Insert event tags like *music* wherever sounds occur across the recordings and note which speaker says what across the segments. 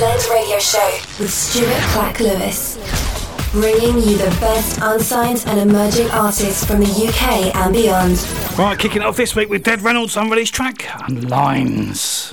Speaker 1: Blend Radio Show with Stuart Clack Lewis. Bringing you the best unsigned and emerging artists from the UK and beyond.
Speaker 2: Right, kicking off this week with Dead Reynolds' unreleased track and Lines.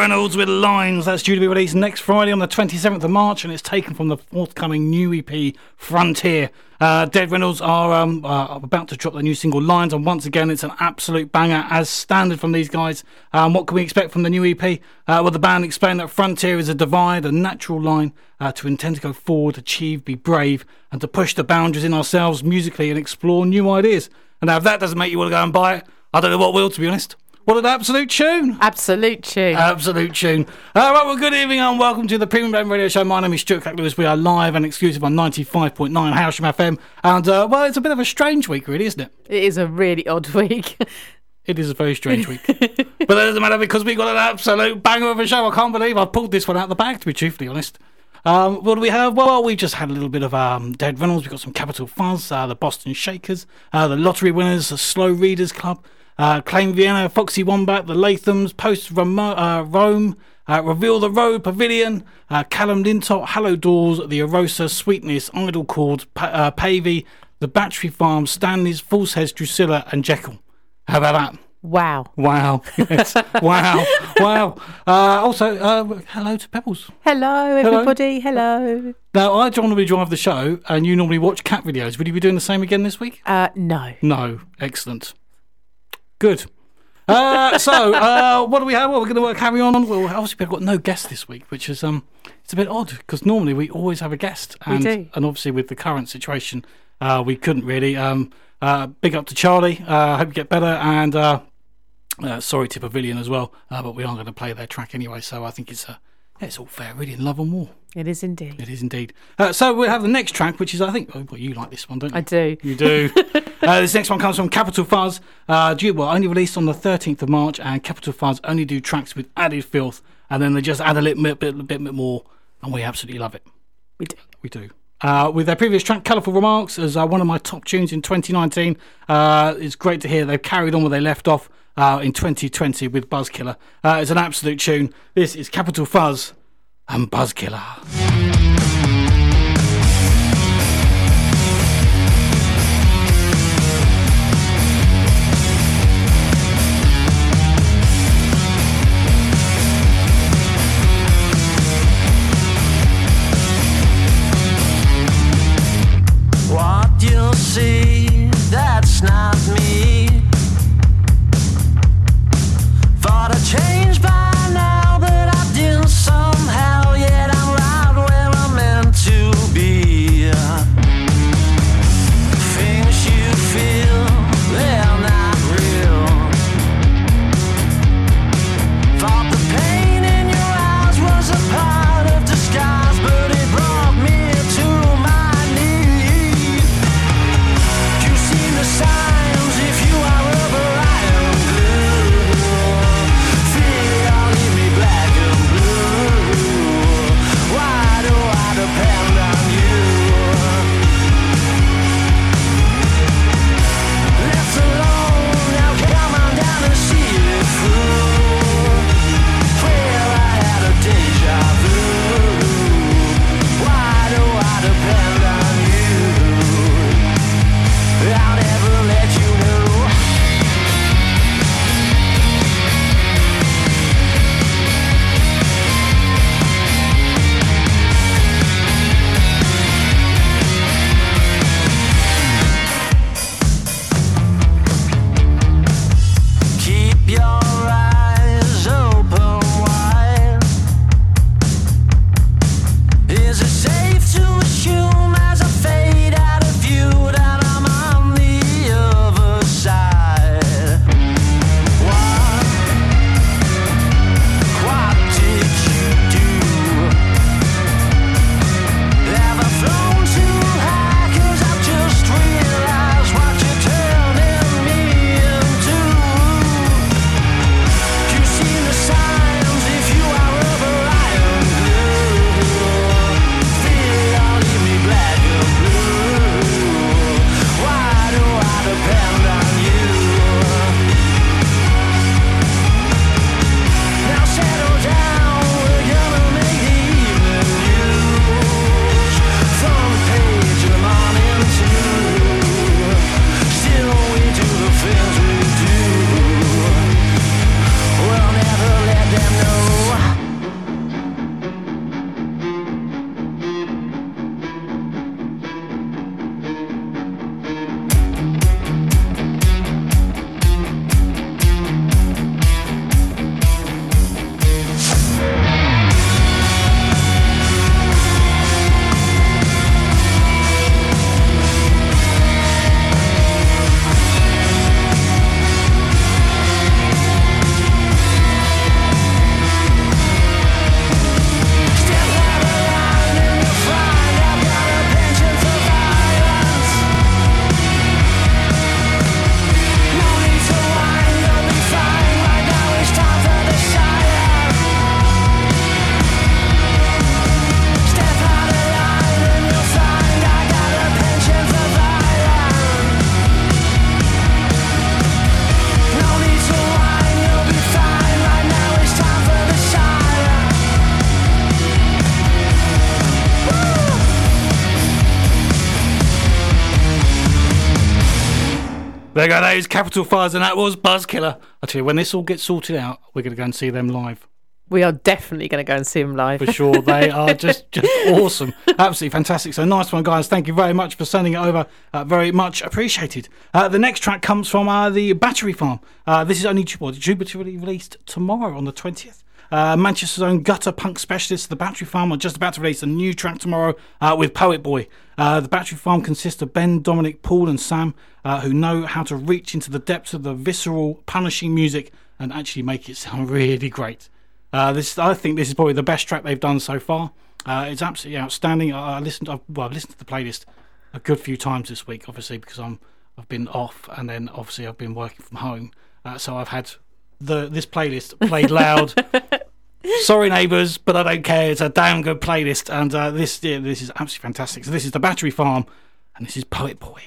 Speaker 2: Reynolds with Lines. That's due to be released next Friday on the 27th of March, and it's taken from the forthcoming new EP, Frontier. Uh, Dead Reynolds are um, uh, about to drop their new single, Lines, and once again, it's an absolute banger, as standard from these guys. Um, what can we expect from the new EP? Uh, well, the band explained that Frontier is a divide, a natural line uh, to intend to go forward, achieve, be brave, and to push the boundaries in ourselves musically and explore new ideas. And now, if that doesn't make you want to go and buy it, I don't know what will, to be honest. What an absolute tune!
Speaker 3: Absolute tune.
Speaker 2: Absolute tune. All right, well, good evening and welcome to the Premium Blend Radio Show. My name is Stuart Clack Lewis. We are live and exclusive on 95.9 Howsham FM. And, uh, well, it's a bit of a strange week, really, isn't it?
Speaker 3: it is a really odd *laughs* week.
Speaker 2: It is a very strange week. but that doesn't matter because we've got an absolute banger of a show. I can't believe I pulled this one out of the bag, to be truthfully honest. Um, what do we have? Well, we've just had a little bit of um, Dead Reynolds. We've got some Capital Fuzz, uh, the Boston Shakers, uh, the Lottery Winners, the Slow Readers Club, uh, Claim Vienna, Foxywombat, the Lathums, Post Remo- uh, Rome, uh, Reveal the Road, Pavilion, uh, Calum Lintott, Hollow Doors, The Arosa, Sweetness, Idlechords, pa- uh, Pavey, The Battery Farm, Stanley's, False Heads, Drusila, and Jekyll. How about that?
Speaker 3: wow.
Speaker 2: Wow. *laughs* Yes. wow. Wow. Uh, also, uh, hello to Pebbles.
Speaker 3: Hello, everybody. Hello.
Speaker 2: Now, I normally drive the show and you normally watch cat videos. Would you be doing the same again this week?
Speaker 3: Uh, no.
Speaker 2: No. Excellent. Good.
Speaker 4: Uh, so, uh, what do we have? Well, we're going to carry on. Well, obviously, we've got no guest this week, which is um, it's a bit odd because normally we always have a guest,
Speaker 3: We
Speaker 4: and
Speaker 3: do.
Speaker 4: and obviously with the current situation, uh, we couldn't really. Um, uh, big up to Charlie. Uh, hope you get better, and uh, uh, sorry to Pavilion as well. Uh, but we aren't going to play their track anyway, so I think it's uh, yeah, it's all fair, really, in love and war.
Speaker 3: It is indeed.
Speaker 4: It is indeed. Uh, so we have the next track, which is I think oh, well, you like this one, don't you?
Speaker 3: I do.
Speaker 4: You do. *laughs* uh, this next one comes from Capital Fuzz. Uh, due, well, only released on the 13th of March, and Capital Fuzz only do tracks with added filth, and then they just add a little bit, bit, bit, bit more, and we absolutely love it.
Speaker 3: We do.
Speaker 4: We do. Uh, with their previous track, Colourful Remarks, as uh, one of my top tunes in 2019. Uh, it's great to hear they've carried on where they left off uh, in 2020 with Buzzkiller. Uh, it's an absolute tune. This is Capital Fuzz and Buzzkiller. There Capital Fuzz, and that was Buzzkiller. I tell you, when this all gets sorted out, we're going to go and see them live.
Speaker 3: We are definitely going to go and see them live.
Speaker 5: for sure. *laughs* They are just, just awesome. Absolutely fantastic. So nice one, guys. Thank you very much for sending it over. Uh, very much appreciated. Uh, the next track comes from uh, the Battery Farm. Uh, this is only due to released tomorrow on the 20th. Uh, Manchester's own gutter punk specialist, the Battery Farm, are just about to release a new track tomorrow uh, with Poet Boy. Uh, the Battery Farm consists of Ben, Dominic, Paul, and Sam, uh, who know how to reach into the depths of the visceral, punishing music and actually make it *laughs* sound really great. Uh, this, I think, this is probably the best track they've done so far. It's absolutely outstanding. I, I listened, I've, well, I've listened to the playlist a good few times this week, obviously because I'm, I've been off, and then obviously I've been working from home, uh, so I've had the this playlist played loud. *laughs* Sorry, neighbours, but I don't care. It's a damn good playlist, and uh, this yeah, this is absolutely fantastic. So this is the Battery Farm, and this is Poet Boy.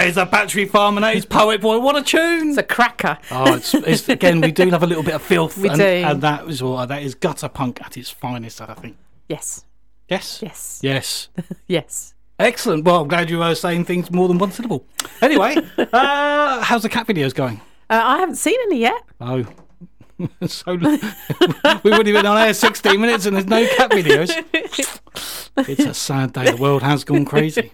Speaker 6: That is a
Speaker 5: Battery Farm, and that is Poet Boy. What a tune!
Speaker 3: It's a cracker.
Speaker 5: Oh, it's, it's again. We do love a little bit of filth.
Speaker 3: We
Speaker 5: and,
Speaker 3: do.
Speaker 5: and that is what that is gutter punk at its finest. I think.
Speaker 3: Yes.
Speaker 5: Yes.
Speaker 3: Yes.
Speaker 5: Yes. *laughs*
Speaker 3: Yes.
Speaker 5: Excellent. Well, I'm glad you were saying things more than one syllable. Anyway, *laughs* uh, how's the cat videos going?
Speaker 3: Uh, I haven't seen any yet.
Speaker 5: Oh. *laughs* so we would have been on air 16 minutes and there's no cat videos. It's a sad day. The world has gone crazy.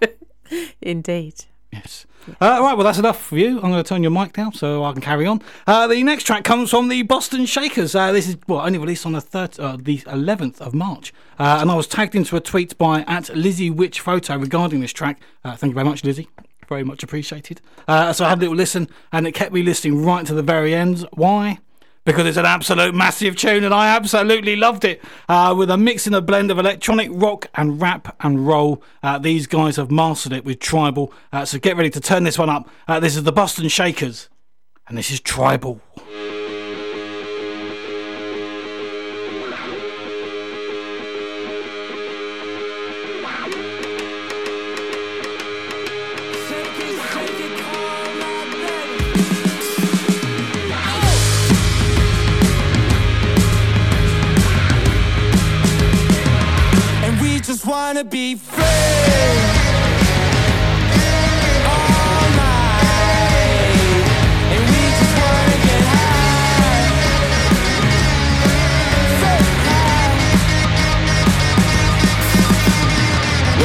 Speaker 3: Indeed.
Speaker 6: Yes. Uh, right, well, that's enough for you. I'm going to turn your mic down so I can carry on. Uh, the next track comes from the Boston Shakers. Uh, this is well, only released on the third, uh, the 11th of March, uh, and I was tagged into a tweet by at Lizzie Witch Photo regarding this track. Uh, thank you very much, Lizzie. Very much appreciated. Uh, so I had a little listen, and it kept me listening right to the very end. Why? Because it's an absolute massive tune and I absolutely loved it. Uh, with a mix and a blend of electronic rock and rap and roll, uh, these guys have mastered it with Tribal. Uh, so get ready to turn this one up. Uh, this is the Boston Shakers, and this is Tribal.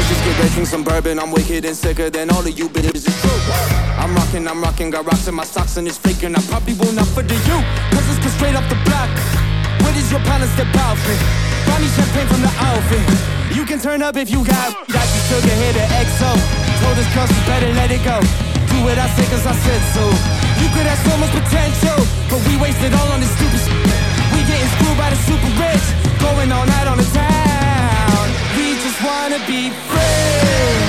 Speaker 7: Just get
Speaker 8: ready, drink some bourbon. I'm wicked and sicker than all of you, but it is true. I'm rocking, I'm rocking, got rocks in my socks and it's faking. I probably will not for the you, cause it's straight off the block. What is your to step out for? Buy me champagne from the outfit. You can turn up if you got that you still can hear the XO. Told us girls you better let it go. Do what I say cause I said so. You could have so much potential, but we wasted all on this stupid shit. We getting screwed by the super rich, going all night on the town. We just wanna be free.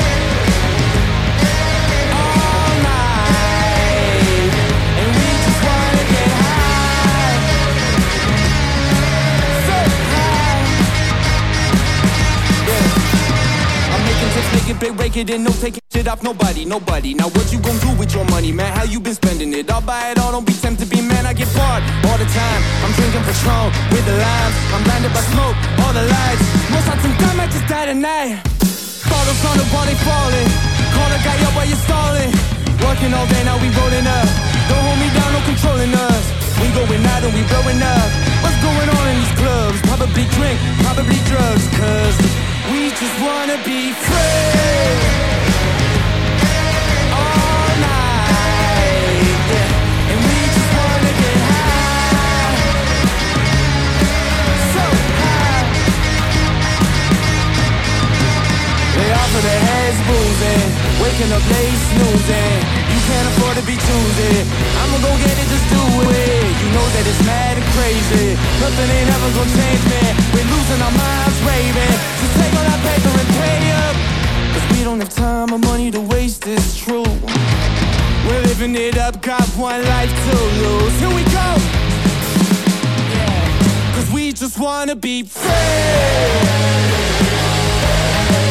Speaker 8: I'm make it big, break it in, no taking shit off nobody, nobody. Now what you gon' do with your money, man? How you been spending it? I'll buy it all, don't be tempted, be man. I get bored all the time. I'm drinking Patron with the limes. I'm blinded by smoke, all the lights. Most of the time I just die tonight. Bottles on the wall, they falling. Call the guy up while you're stalling. Working all day, now we rolling up. Don't hold me down, no controlling us. We going out and we blowing up. What's going on in these clubs? Probably drink, probably drugs, cause we just wanna be free. All night, yeah. And we just wanna get high. So high. They offer their heads waking up snoozing. You can't afford to be choosy. I'ma go get it, just do it. You know that it's mad and crazy. Nothing ain't ever gonna change me. Time or money to waste, it's true. We're living it up, got one life to lose. Here we go. Cause we just wanna be free.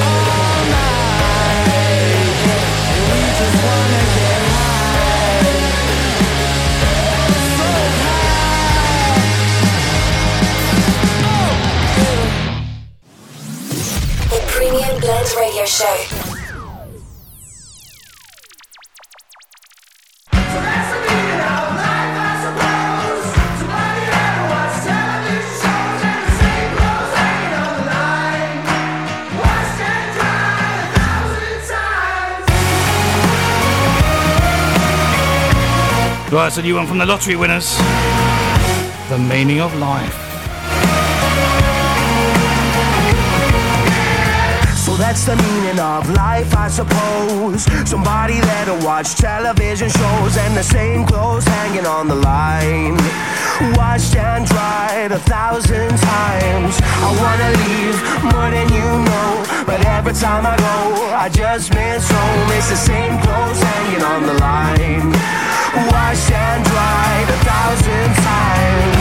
Speaker 8: All night. And
Speaker 6: Right, so you one from the lottery winners. The meaning of life.
Speaker 9: So that's the meaning of life, I suppose. Somebody that'll watch television shows and the same clothes hanging on the line. Washed and dried a thousand times. I wanna leave more than you know. But every time I go, I just miss home. It's the same clothes hanging on the line. Washed and dried a thousand times.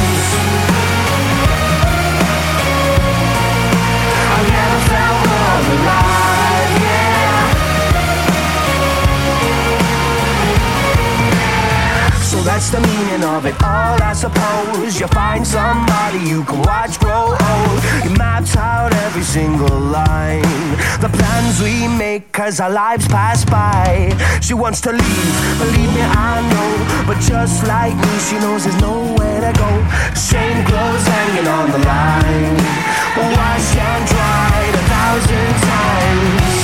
Speaker 9: So that's the meaning of it all, I suppose. You find somebody you can watch grow old. You mapped out every single line. The plans we make as our lives pass by. She wants to leave, believe me, I know. But just like me, she knows there's nowhere to go. Same clothes hanging on the line. Washed and dried a thousand times.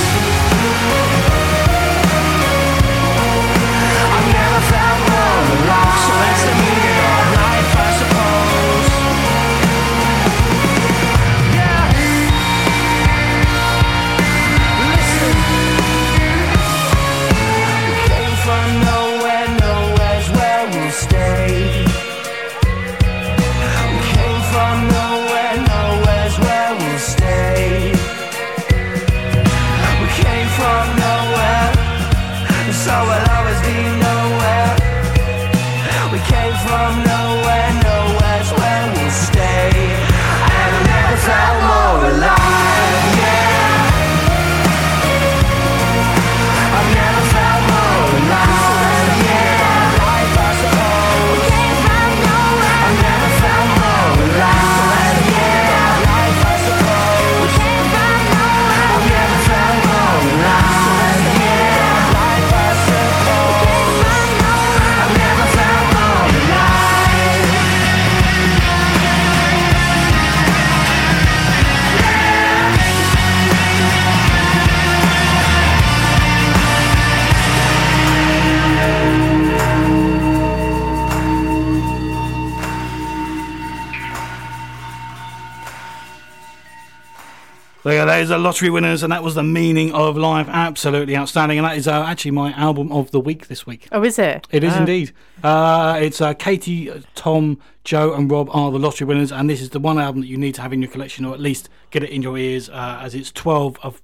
Speaker 6: There, there's a lottery winners, and that was the meaning of life. Absolutely outstanding, and that is uh, actually my album of the week this week.
Speaker 10: Oh, is it?
Speaker 6: It is
Speaker 10: Oh.
Speaker 6: indeed. Uh, it's uh, Katie, Tom, Joe, and Rob are the lottery winners, and this is the one album that you need to have in your collection, or at least get it in your ears, uh, as it's 12 of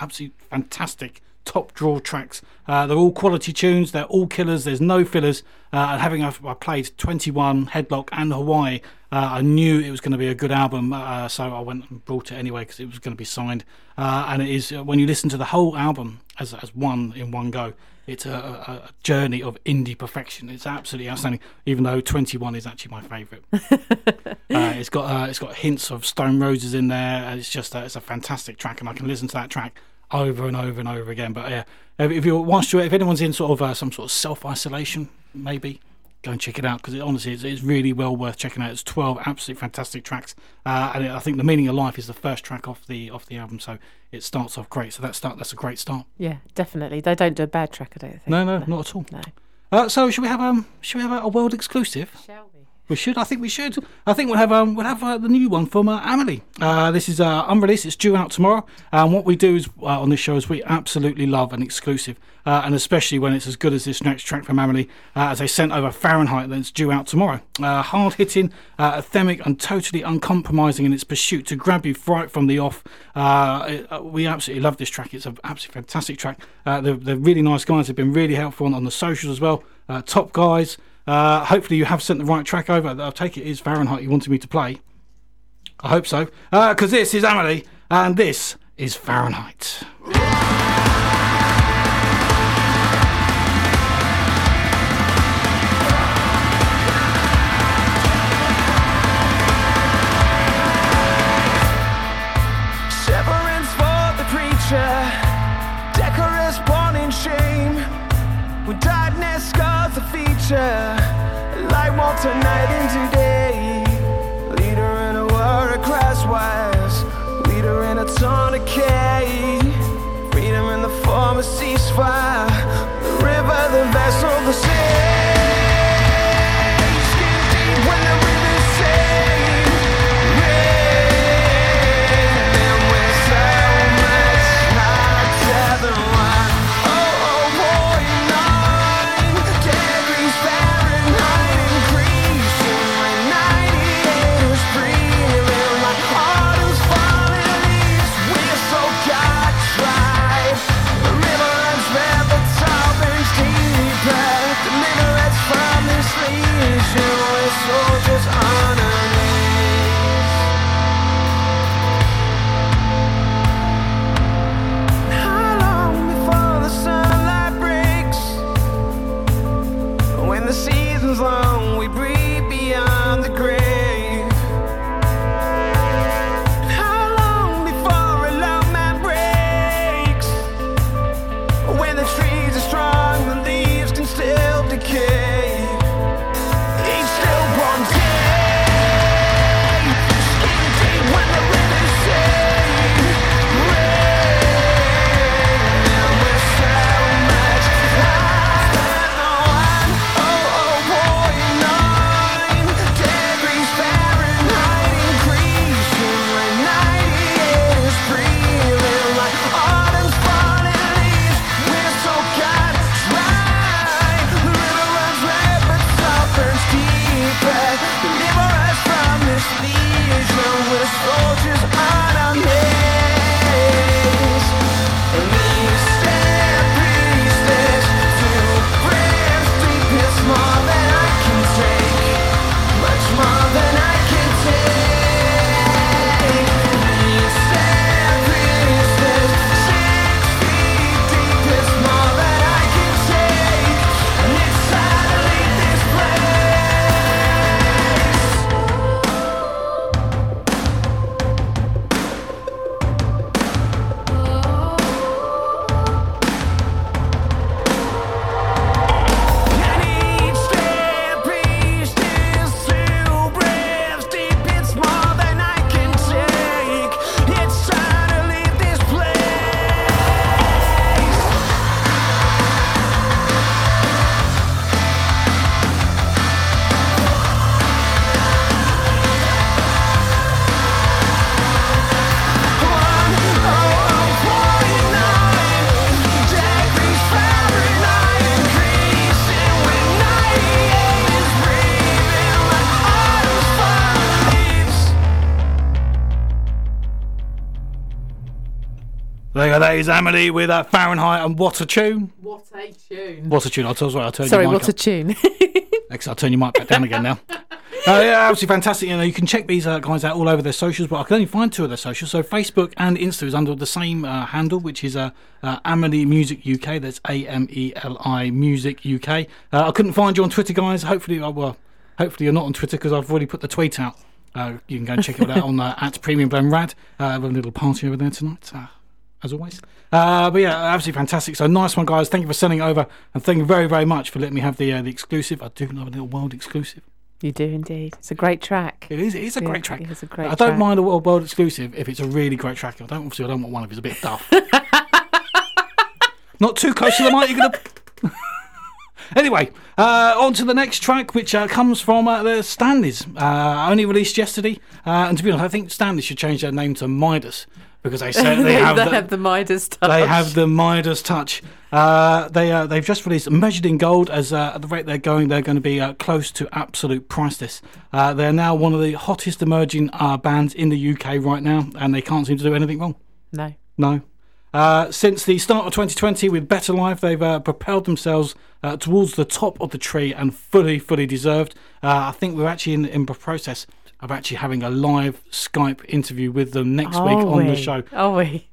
Speaker 6: absolutely fantastic top draw tracks. Uh, they're all quality tunes. They're all killers. There's no fillers. Uh, and having I I played 21, Headlock, and Hawaii, uh, I knew it was going to be a good album. Uh, so I went and brought it anyway because it was going to be signed. Uh, and it is uh, when you listen to the whole album as as one in one go. It's a, a, a journey of indie perfection. It's absolutely outstanding. Even though 21 is actually my favourite. *laughs* Uh, it's got uh, it's got hints of Stone Roses in there. And it's just uh, it's a fantastic track, and I can listen to that track over and over and over again. But yeah, if, you once you if anyone's in sort of uh, some sort of self isolation, maybe go and check it out because it, honestly it's, it's really well worth checking out. It's 12 absolutely fantastic tracks, uh, and I think the meaning of life is the first track off the off the album, so it starts off great. So that start that's a great start.
Speaker 10: Yeah, definitely. They don't do a bad track, I don't think.
Speaker 6: No, no, not at all.
Speaker 10: No.
Speaker 6: Uh, so should we have um should we have a, a world exclusive?
Speaker 10: Shall we?
Speaker 6: We should. I think we should. I think we'll have um, we'll have uh, the new one from uh, Ameli. Uh, this is uh, unreleased. It's due out tomorrow. And what we do is uh, on this show is we absolutely love an exclusive, uh, and especially when it's as good as this next track from Ameli, uh, as they sent over Fahrenheit that's due out tomorrow. Uh, hard hitting, anthemic, and totally uncompromising in its pursuit to grab you right from the off. It- we absolutely love this track. It's an absolutely fantastic track. They're, they're really nice guys. They've been really helpful on, on the socials as well. Top guys. Uh, hopefully you have sent the right track over. I'll take it is Fahrenheit you wanted me to play. I hope so. Because this is Ameli, and this is Fahrenheit. Is Ameli with uh, Fahrenheit and what a tune.
Speaker 3: What a tune.
Speaker 6: What a tune. I'll tell you what, I'll
Speaker 3: Sorry,
Speaker 6: your mic
Speaker 3: what a tune. *laughs*
Speaker 6: Next, I'll turn your mic back down again now. Uh, *laughs* yeah, absolutely fantastic. You know, you can check these uh, guys out all over their socials, but I can only find two of their socials. So Facebook and Insta is under the same uh, handle, which is uh, uh, Ameli Music UK. That's A M E L I Music UK. Uh, I couldn't find you on Twitter, guys. Hopefully, uh, well, hopefully you're not on Twitter because I've already put the tweet out. Uh, you can go and check it out on uh, at Premium Blend Rad. Uh, we've a little party over there tonight. As always. Uh, but yeah, absolutely fantastic. So nice one, guys. Thank you for sending it over, and thank you very, very much for letting me have the uh, the exclusive. I do love a little world exclusive.
Speaker 3: you do indeed. It's a great track.
Speaker 6: It is. It is a
Speaker 3: Yeah,
Speaker 6: great track.
Speaker 3: it is a great
Speaker 6: I don't
Speaker 3: track.
Speaker 6: mind a world, world exclusive if it's a really great track. I don't obviously I don't want one if it's a bit duff. *laughs* Not too close to the mic. You're gonna. *laughs* anyway, uh, on to the next track, which uh, comes from uh, the Stanleys. Uh, only released yesterday, uh, and to be honest, I think Stanley should change their name to Midas because they *laughs* said they have the,
Speaker 3: have the Midas touch.
Speaker 6: they have the Midas touch. Uh, they uh, they've just released measured in gold. As uh, at the rate they're going, they're going to be uh, close to absolute priceless. Uh, they're now one of the hottest emerging uh, bands in the UK right now, and they can't seem to do anything wrong.
Speaker 3: No.
Speaker 6: No. Uh, since the start of 2020 with Better Life, they've uh, propelled themselves uh, towards the top of the tree and fully, fully deserved. Uh, I think we're actually in, in the process of actually having a live Skype interview with them next week
Speaker 3: Are
Speaker 6: on the show.
Speaker 3: Are we?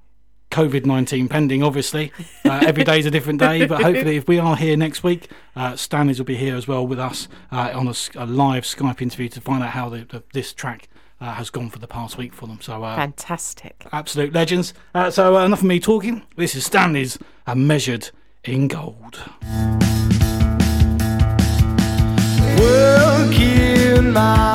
Speaker 6: COVID 19 pending, obviously. Uh, is a different day, but hopefully, if we are here next week, uh, Stanley's will be here as well with us uh, on a live Skype interview to find out how the, the, this track uh, has gone for the past week for them. So, uh,
Speaker 3: Fantastic.
Speaker 6: absolute legends. Uh, so, uh, enough of me talking. This is Stanley's Measured in Gold.
Speaker 5: Working man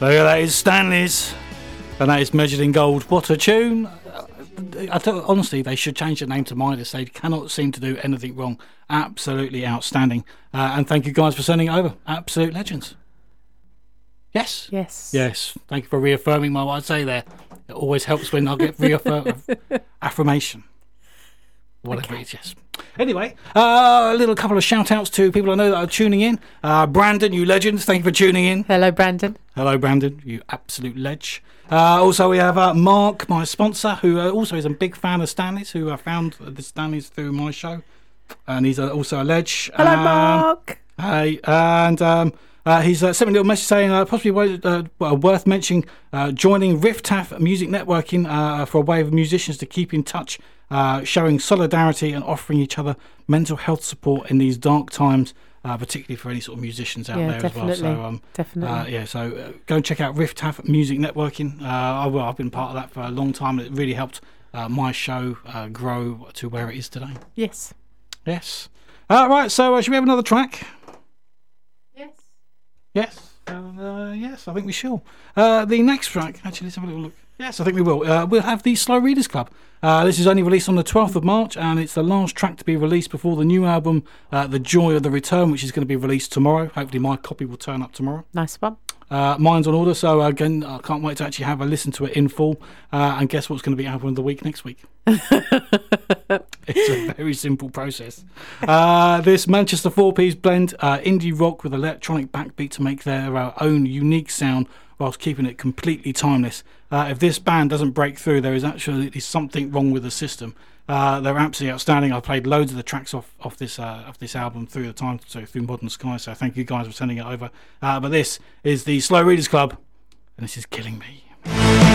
Speaker 6: Look at that is Stanley's, and that is measured in gold. What a tune! I tell, honestly, they should change the name to Midas. They cannot seem to do anything wrong. Absolutely outstanding. Uh, and thank you guys for sending it over. Absolute legends. Yes.
Speaker 10: Yes.
Speaker 6: Yes. Thank you for reaffirming my what I say there. It always helps when I get reaffirm *laughs* affirmation. Whatever it is, yes. Anyway, uh, a little couple of shout outs to people I know that are tuning in. Uh, Brandon, you legend, thank you for tuning in.
Speaker 10: Hello, Brandon.
Speaker 6: Hello, Brandon, you absolute ledge. Uh, also, we have uh, Mark, my sponsor, who uh, also is a big fan of Stanley's, who uh, found the Stanley's through my show. And he's uh, also a ledge.
Speaker 10: Hello,
Speaker 6: Um,
Speaker 10: Mark.
Speaker 6: Hey, and um, uh, he's uh, sent me a little message saying uh, possibly wo- uh, worth mentioning uh, joining Riftaf Music Networking uh, for a way of musicians to keep in touch, uh, showing solidarity and offering each other mental health support in these dark times. Uh, particularly for any sort of musicians out
Speaker 10: Yeah,
Speaker 6: there as well.
Speaker 10: definitely.
Speaker 6: So, um,
Speaker 10: Definitely.
Speaker 6: uh, yeah, so uh, go and check out Riftaf Music Networking. Uh, I, well, I've been part of that for a long time. It really helped uh, my show uh, grow to where it is today.
Speaker 10: yes.
Speaker 6: Yes. Uh, right, so uh, should we have another track?
Speaker 10: Yes.
Speaker 6: Yes. Uh, yes, I think we shall. Uh, the next track, actually, let's have a little look. Yes, I think we will. Uh, we'll have the Slow Readers Club. Uh, this is only released on the 12th of March, and it's the last track to be released before the new album, uh, The Joy of the Return, which is going to be released tomorrow. Hopefully, my copy will turn up tomorrow.
Speaker 10: Nice one.
Speaker 6: Uh, mine's on order, so again, I can't wait to actually have a listen to it in full. Uh, and guess what's going to be album of the week next week? *laughs* it's a very simple process. Uh, this Manchester four piece blend uh, indie rock with electronic backbeat to make their uh, own unique sound whilst keeping it completely timeless. Uh, if this band doesn't break through, there is absolutely something wrong with the system. Uh, they're absolutely outstanding. I've played loads of the tracks off, off this uh, of this album through the time, so through Modern Sky. So thank you guys for sending it over. Uh, but this is the Slow Readers Club, and this is killing me.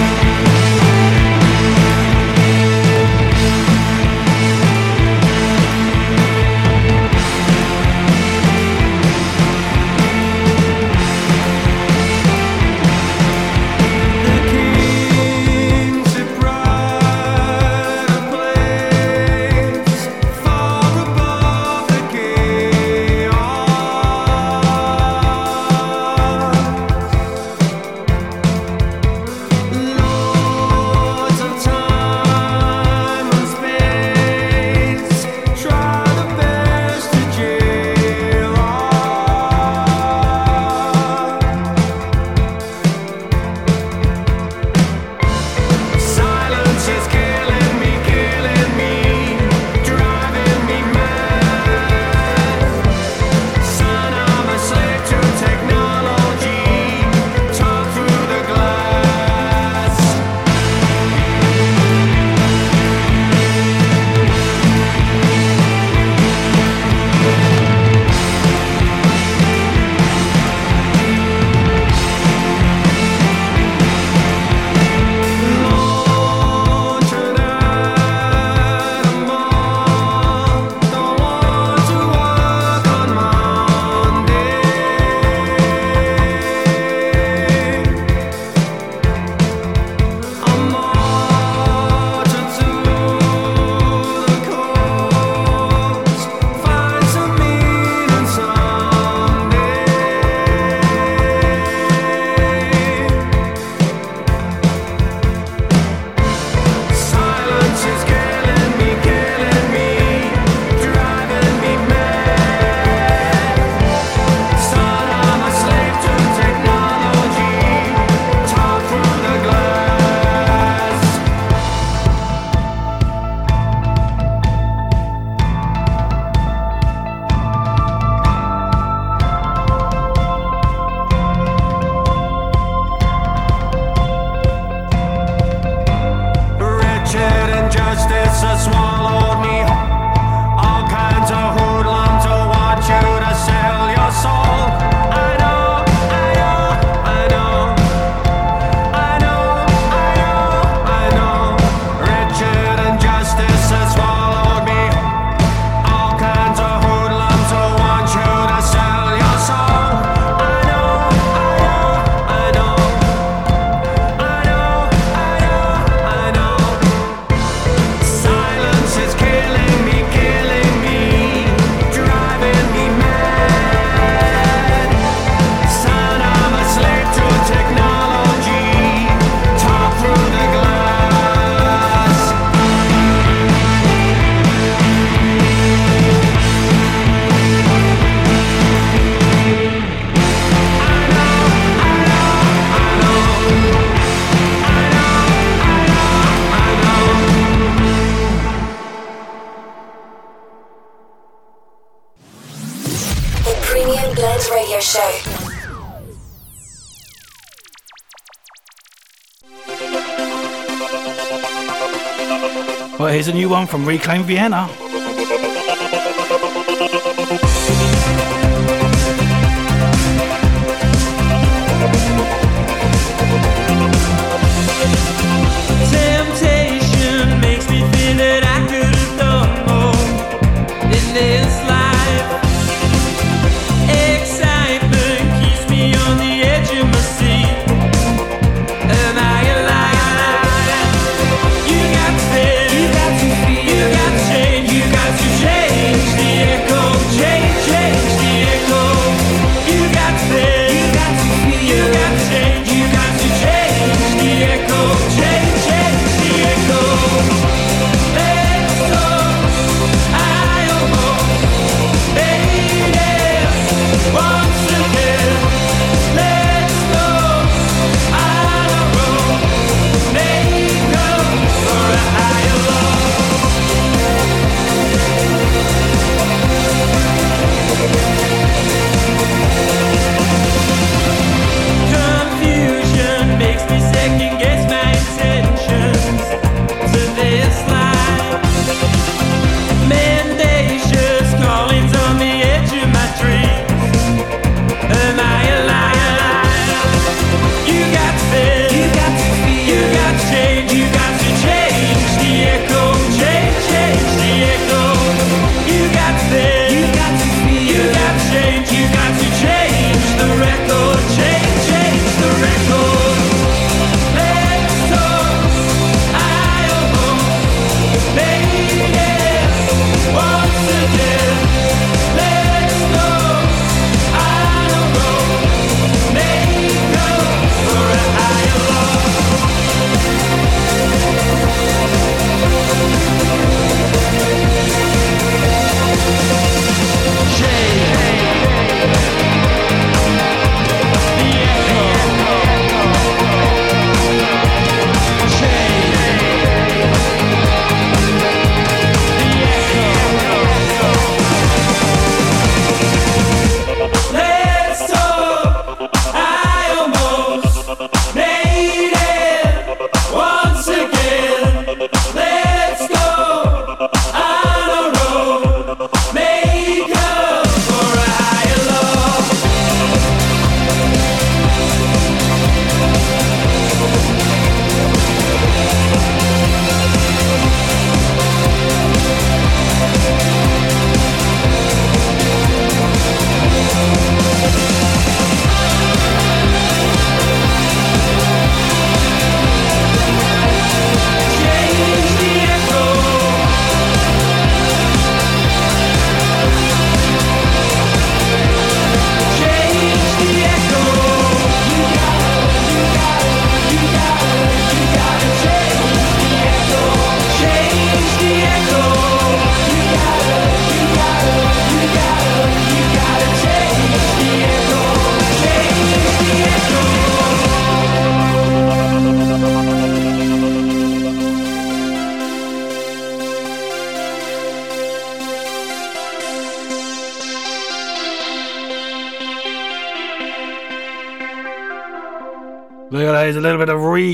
Speaker 6: From Reclaim Vienna.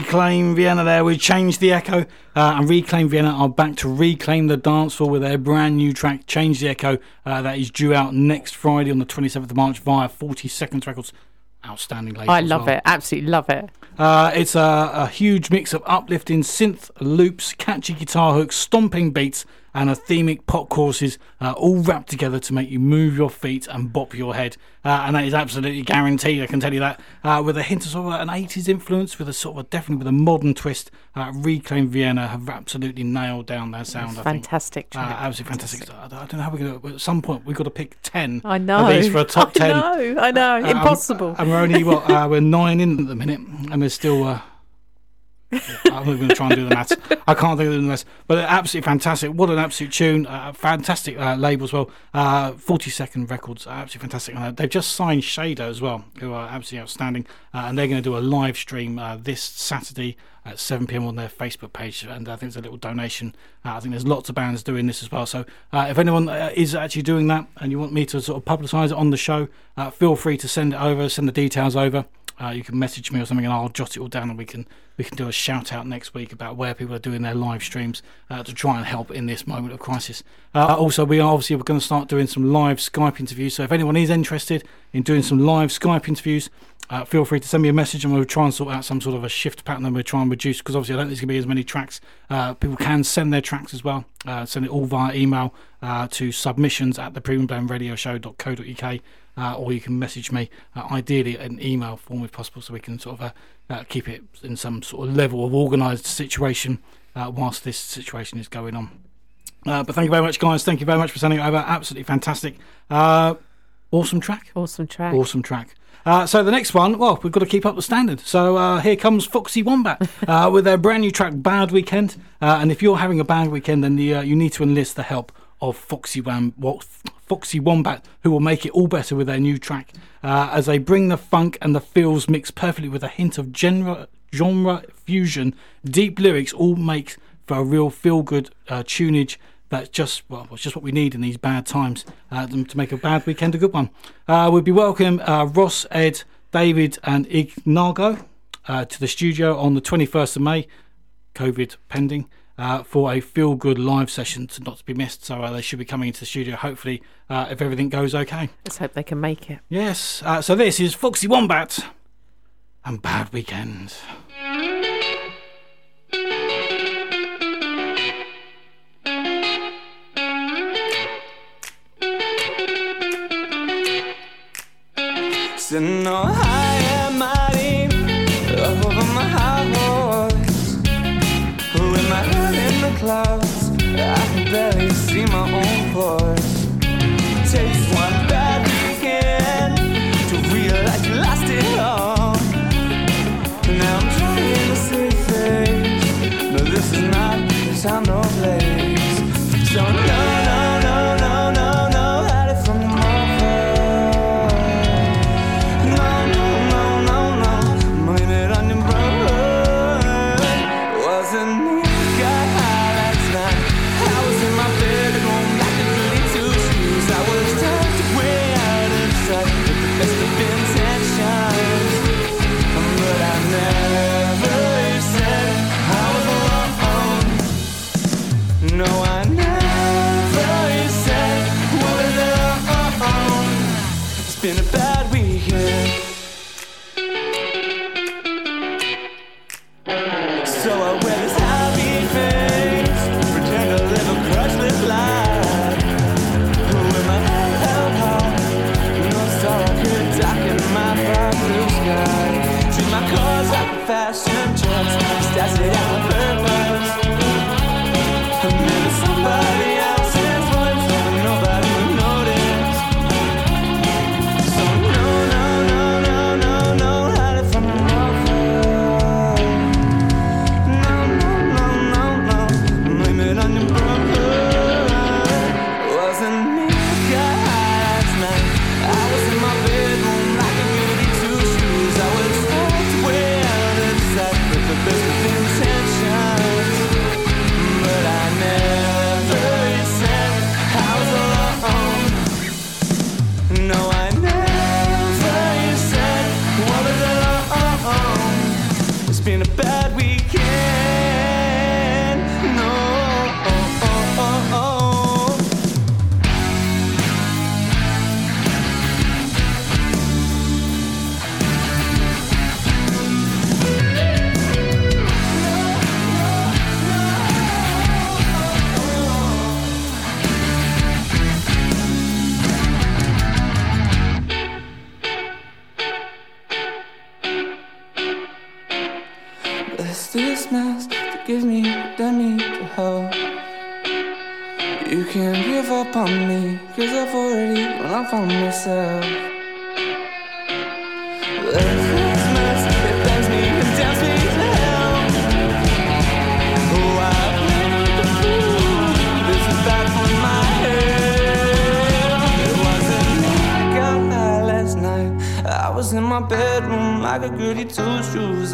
Speaker 6: Reclaim Vienna there. We changed the echo, uh, and Reclaim Vienna are back to reclaim the dance floor with their brand new track, Change the Echo. Uh, that is due out next Friday on the 27th of March via 40 Seconds Records. Outstanding label.
Speaker 3: I love
Speaker 6: well.
Speaker 3: it. Absolutely love it.
Speaker 6: Uh, it's a, a huge mix of uplifting synth loops, catchy guitar hooks, stomping beats, and athemic pop choruses, uh, all wrapped together to make you move your feet and bop your head. Uh, and that is absolutely guaranteed, I can tell you that. Uh, with a hint of sort of an 80s influence, with a sort of definitely with a modern twist, uh, Reclaim Vienna have absolutely nailed down their sound. I think.
Speaker 3: Fantastic
Speaker 6: Uh,
Speaker 3: track.
Speaker 6: absolutely fantastic. I don't know how we're going to. At some point, we've got to pick ten.
Speaker 3: I know.
Speaker 6: Of these for a top *laughs*
Speaker 3: I
Speaker 6: ten.
Speaker 3: know. I know.
Speaker 6: Um,
Speaker 3: Impossible.
Speaker 6: and we're only what uh, we're nine in at the minute, and we're still uh, I'm going to try and do the maths. I can't think of the maths. But absolutely fantastic. What an absolute tune. Uh, fantastic uh, label as well. Uh, 40 Second Records. Are absolutely fantastic. Uh, they've just signed Shader as well, who are absolutely outstanding. Uh, and they're going to do a live stream uh, this Saturday at 7 pm on their Facebook page. And I think there's a little donation. Uh, I think there's lots of bands doing this as well. So uh, if anyone uh, is actually doing that and you want me to sort of publicise it on the show, uh, feel free to send it over, send the details over. Uh, you can message me or something, and I'll jot it all down, and we can we can do a shout out next week about where people are doing their live streams uh, to try and help in this moment of crisis. Uh, also, we are obviously we're going to start doing some live Skype interviews. So if anyone is interested in doing some live Skype interviews, uh, feel free to send me a message, and we'll try and sort out some sort of a shift pattern, and we'll try and reduce because obviously I don't think there's going to be as many tracks. Uh, people can send their tracks as well. Uh, send it all via email uh, to submissions at the premiumblendradioshow.co.uk uh, or you can message me, uh, ideally an email form if possible, so we can sort of uh, uh, keep it in some sort of level of organised situation uh, whilst this situation is going on. Uh, but thank you very much, guys. Thank you very much for sending it over. Absolutely fantastic. Uh, awesome track.
Speaker 3: Awesome track.
Speaker 6: Awesome track. Uh, so the next one, well, we've got to keep up the standard. So uh, here comes Foxywombat *laughs* uh, with their brand new track, "Bad Weekend." Uh, and if you're having a bad weekend, then the, uh, you need to enlist the help of Foxy Wa- Foxywombat, who will make it all better with their new track, uh, as they bring the funk and the feels mixed perfectly with a hint of genre genre fusion, deep lyrics, all makes for a real feel-good uh, tunage that's just well, it's just what we need in these bad times uh, to to make a bad weekend a good one. Uh, we'll be welcoming uh, Ross, Ed, David, and Ignago uh, to the studio on the 21st of May, COVID pending, uh, for a feel good live session to not to be missed. So uh, they should be coming into the studio, hopefully, uh, if everything goes okay.
Speaker 3: Let's hope they can make it.
Speaker 6: Yes, uh, so this is Foxywombat and Bad Weekend.
Speaker 11: Sitting on high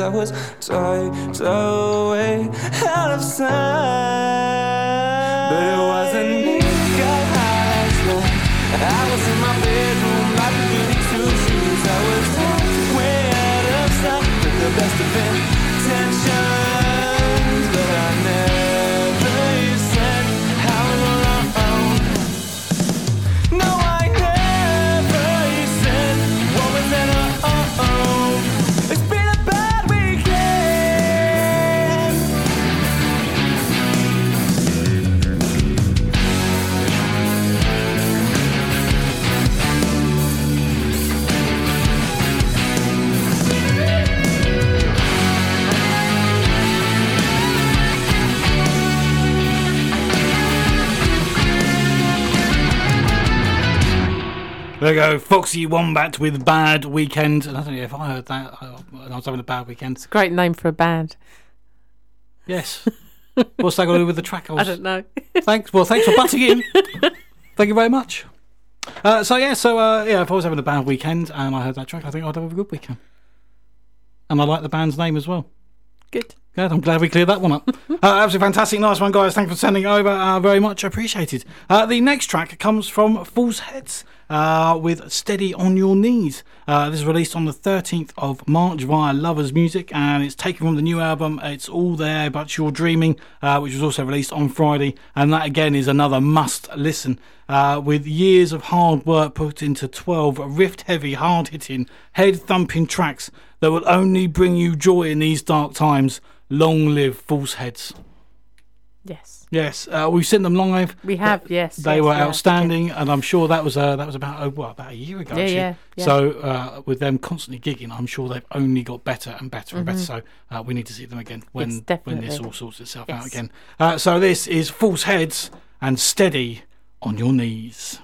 Speaker 11: I was
Speaker 6: There you go, Foxywombat with Bad Weekend. And I don't know if I heard that. I, I was having a bad weekend.
Speaker 3: It's a Great name for a band.
Speaker 6: Yes. What's that got to do with the track? *laughs*
Speaker 3: I don't know.
Speaker 6: Thanks. Well, thanks for *laughs* butting in. Thank you very much. Uh, so yeah, so uh, yeah, if I was having a bad weekend and I heard that track, I think I'd have a good weekend. And I like the band's name as well.
Speaker 3: Good.
Speaker 6: Good. I'm glad we cleared that one up. *laughs* uh, absolutely fantastic. Nice one, guys. Thanks for sending it over. Uh, very much appreciated. Uh, the next track comes from False Heads uh, with Steady on Your Knees. Uh, this is released on the 13th of March via Lovers Music and it's taken from the new album It's All There But You're Dreaming, uh, which was also released on Friday. And that again is another must listen. Uh, with years of hard work put into 12 rift heavy, hard hitting, head thumping tracks that will only bring you joy in these dark times. Long live False Heads.
Speaker 3: Yes.
Speaker 6: Yes, uh, we've seen them live.
Speaker 3: We have, yes.
Speaker 6: They
Speaker 3: yes,
Speaker 6: were outstanding, and I'm sure that was uh, that was about oh, what, about a year ago.
Speaker 3: Yeah,
Speaker 6: actually.
Speaker 3: yeah, yeah.
Speaker 6: So uh, with them constantly gigging, I'm sure they've only got better and better and better. So uh, we need to see them again when
Speaker 3: Mm-hmm. Yes,
Speaker 6: when this all sorts itself out again. Uh, so this is False Heads and Steady on Your Knees.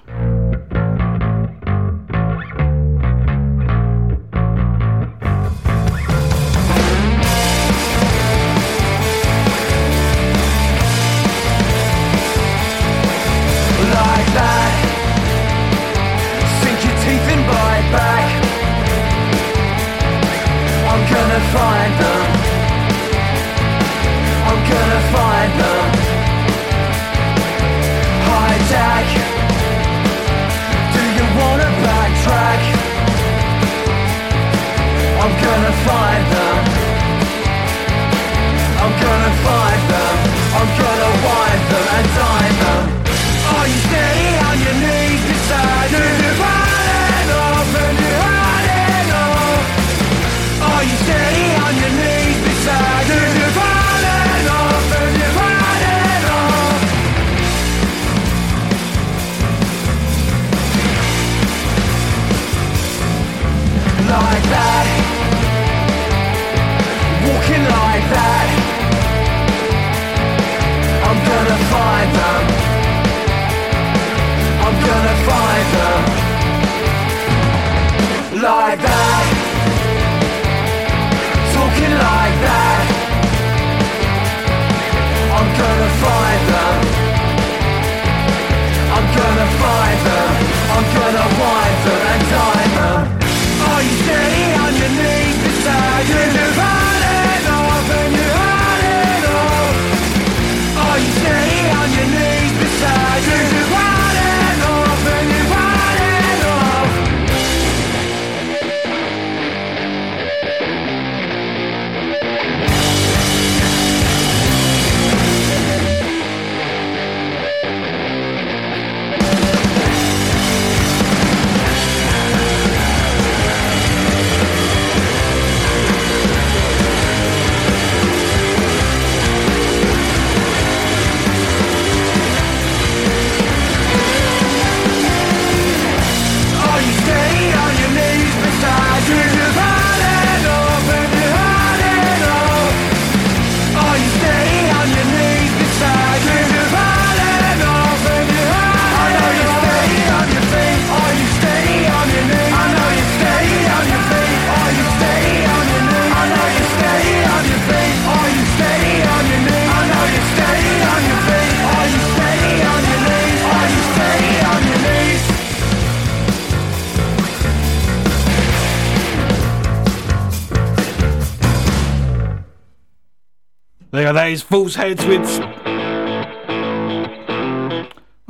Speaker 6: Heads with.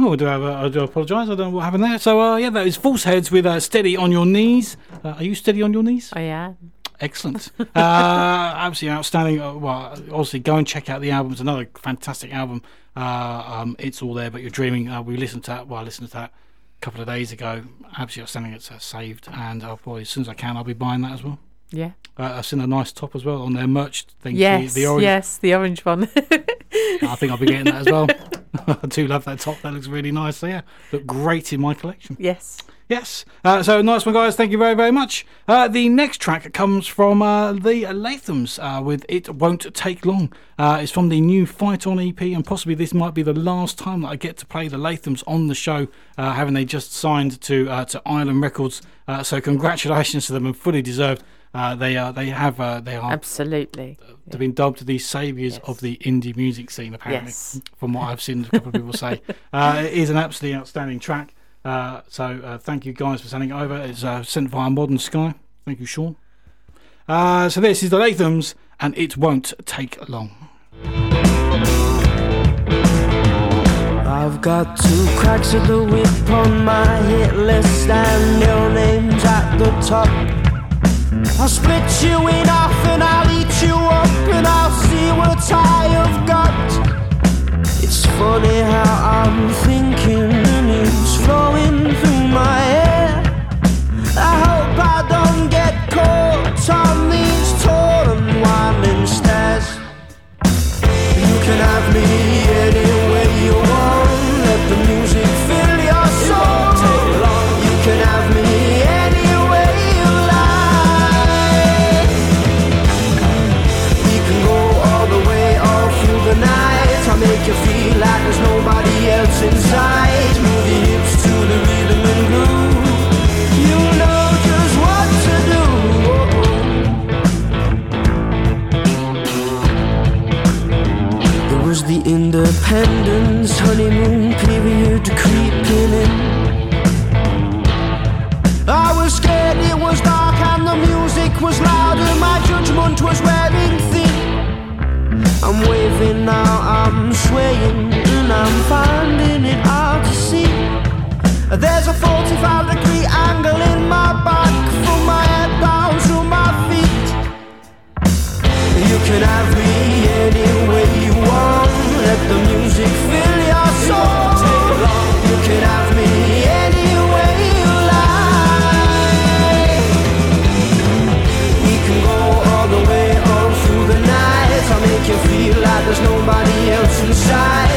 Speaker 6: Oh, I do, have, uh, I do apologise. I don't know what happened there. So, uh, yeah, that is False Heads with uh, Steady on Your Knees. Uh, are you steady on your knees?
Speaker 3: I am.
Speaker 6: Excellent. *laughs* uh, absolutely outstanding. Uh, well, obviously, go and check out the album. It's another fantastic album. Uh, um, it's all there, but you're dreaming. Uh, we listened to that. Well, I listened to that a couple of days ago. Absolutely outstanding. It's uh, saved, and I'll probably as soon as I can, I'll be buying that as well.
Speaker 3: Yeah.
Speaker 6: Uh, I've seen a nice top as well on their merch thing.
Speaker 3: Yes.
Speaker 6: the, the orange.
Speaker 3: Yes, the orange one. *laughs*
Speaker 6: I think I'll be getting that as well. *laughs* *laughs* I do love that top. That looks really nice. So yeah, look great in my collection.
Speaker 3: yes.
Speaker 6: Yes. Uh, so nice one, guys. Thank you very, very much. Uh, the next track comes from uh, the Lathums uh, with "It Won't Take Long." Uh, it's from the new Fight On EP, and possibly this might be the last time that I get to play the Lathums on the show, uh, having they just signed to uh, to Island Records. Uh, so congratulations to them, and fully deserved. Uh, they are they have uh, they are
Speaker 3: Absolutely.
Speaker 6: They've been dubbed the saviours
Speaker 3: Yes.
Speaker 6: of the indie music scene, apparently,
Speaker 3: Yes.
Speaker 6: from what I've seen a couple of people say. *laughs* Uh, it is an absolutely outstanding track. Uh, so uh, thank you guys for sending it over. It's uh, sent via Modern Sky. Thank you, Sean. Uh, so this is the Lathums, and it won't take long.
Speaker 9: I've got two cracks of the whip on my hit list and your name's at the top. I'll split you in half and I'll eat you up and I'll see what I have got. It's funny how I'm thinking and it's flowing through my head. I hope I don't get caught on these tall and winding stairs. You can have me any you want. Let the music independence honeymoon period creeping in. I was scared it was dark and the music was loud and my judgment was wearing thin. I'm waving now, I'm swaying I'm finding it hard to see. There's a 45 degree angle in my back from my head down to my feet. You can have me any way you want. Let the music fill your soul. You can have me any way you like. We can go all the way on through the night. I'll make you feel like there's nobody else inside.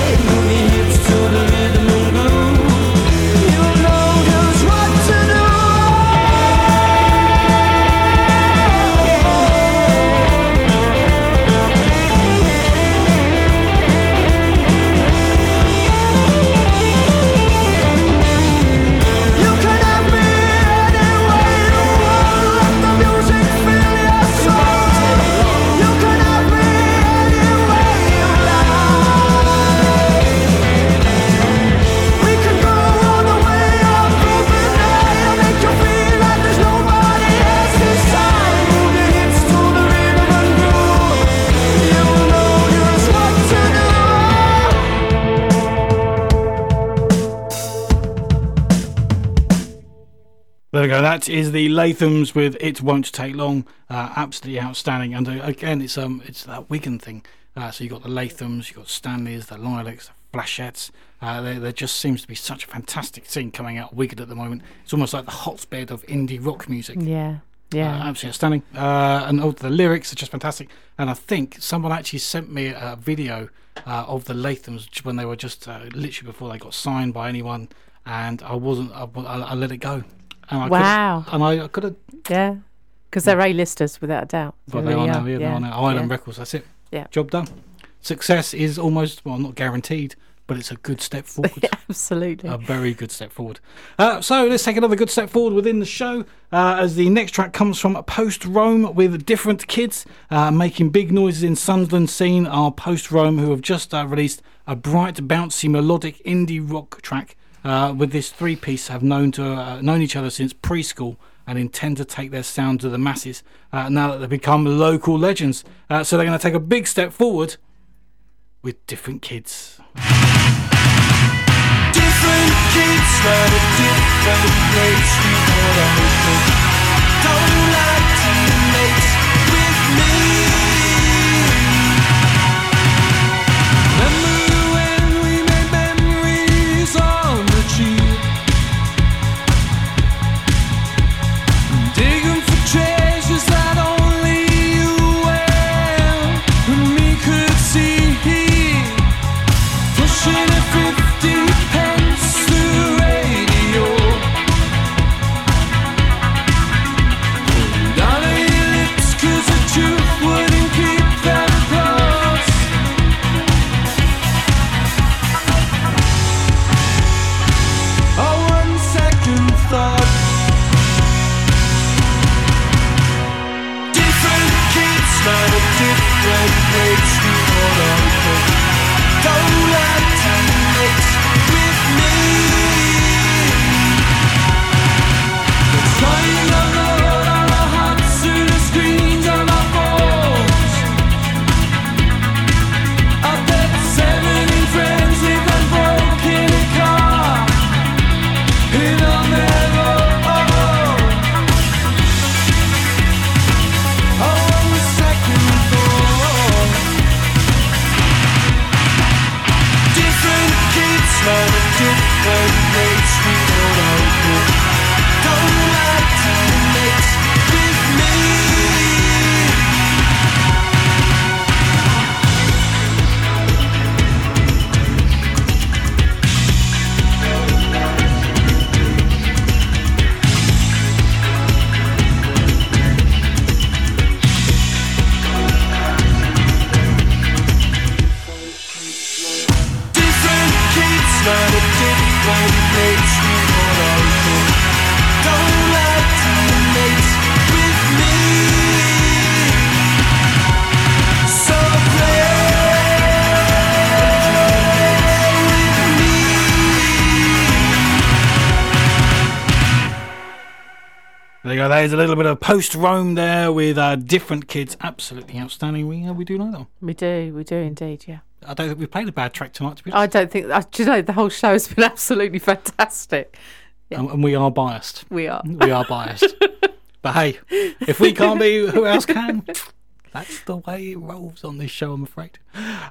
Speaker 6: That is the Lathums with "It Won't Take Long." Uh, absolutely outstanding. And uh, again, it's um, it's that Wigan thing. Uh, so you have got the Lathums, you have got Stanleys, the Lilacs, the Flashettes. Uh, there, there just seems to be such a fantastic scene coming out of Wigan at the moment. It's almost like the hotbed of indie rock music.
Speaker 3: Yeah.
Speaker 6: Uh,
Speaker 3: Yeah.
Speaker 6: absolutely outstanding. Uh, and all the lyrics are just fantastic. And I think someone actually sent me a video uh, of the Lathums when they were just uh, literally before they got signed by anyone. And I wasn't, I, I let it go. And I
Speaker 3: Wow.
Speaker 6: And I, I could have,
Speaker 3: yeah. Because they're A-listers without a doubt.
Speaker 6: But they
Speaker 3: really
Speaker 6: are now, yeah, they are now. Island
Speaker 3: yeah.
Speaker 6: Records, that's it.
Speaker 3: Yeah.
Speaker 6: Job done. Success is almost, well, not guaranteed, but it's a good step *laughs* forward.
Speaker 3: Absolutely.
Speaker 6: A very good step forward. Uh, so let's take another good step forward within the show uh, as the next track comes from Post Rome with different kids uh, making big noises in Sunderland scene are Post Rome who have just uh, released a bright, bouncy, melodic indie rock track. Uh, with this three piece, have known to uh, known each other since preschool and intend to take their sound to the masses uh, now that they've become local legends. Uh, so they're going to take a big step forward with different kids.
Speaker 2: Different kids, you
Speaker 6: go. There's a little bit of post Rome there with uh, different kids. Absolutely outstanding. We, uh, we do like them.
Speaker 3: We do, we do indeed, yeah.
Speaker 6: I don't think we've played a bad track tonight, to be honest.
Speaker 3: I don't think, uh, do you know, the whole show has been *laughs* absolutely fantastic.
Speaker 6: And, and we are biased.
Speaker 3: We are.
Speaker 6: We are biased. *laughs* but hey, if we can't be, who else can? That's the way it rolls on this show, I'm afraid.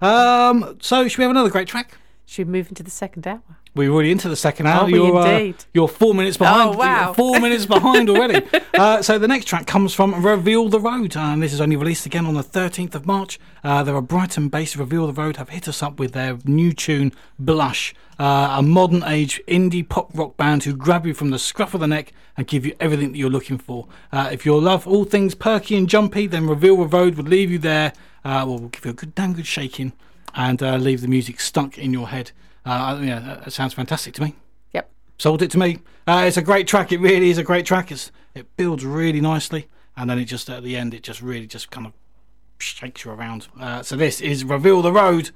Speaker 6: Um, so, should we have another great track?
Speaker 3: Should we move into the second hour?
Speaker 6: We're already into the second hour.
Speaker 3: Are we
Speaker 6: you're, uh,
Speaker 3: indeed?
Speaker 6: you're four minutes behind.
Speaker 3: Oh, wow.
Speaker 6: Four minutes behind already. *laughs* Uh, so the next track comes from Reveal the Road, and this is only released again on the 13th of March. Uh, they're a Brighton-based Reveal the Road have hit us up with their new tune Blush, uh, a modern-age indie pop rock band who grab you from the scruff of the neck and give you everything that you're looking for. Uh, if you love all things perky and jumpy, then Reveal the Road would leave you there. Uh, well, we'll give you a good, damn good shaking and uh, leave the music stuck in your head. Uh, yeah, that- sounds fantastic to me
Speaker 3: Yep.
Speaker 6: sold it to me. Uh, it's a great track. It really is a great track. It's, it builds really nicely, and then it just at the end, it just really just kind of shakes you around. Uh, so this is reveal the road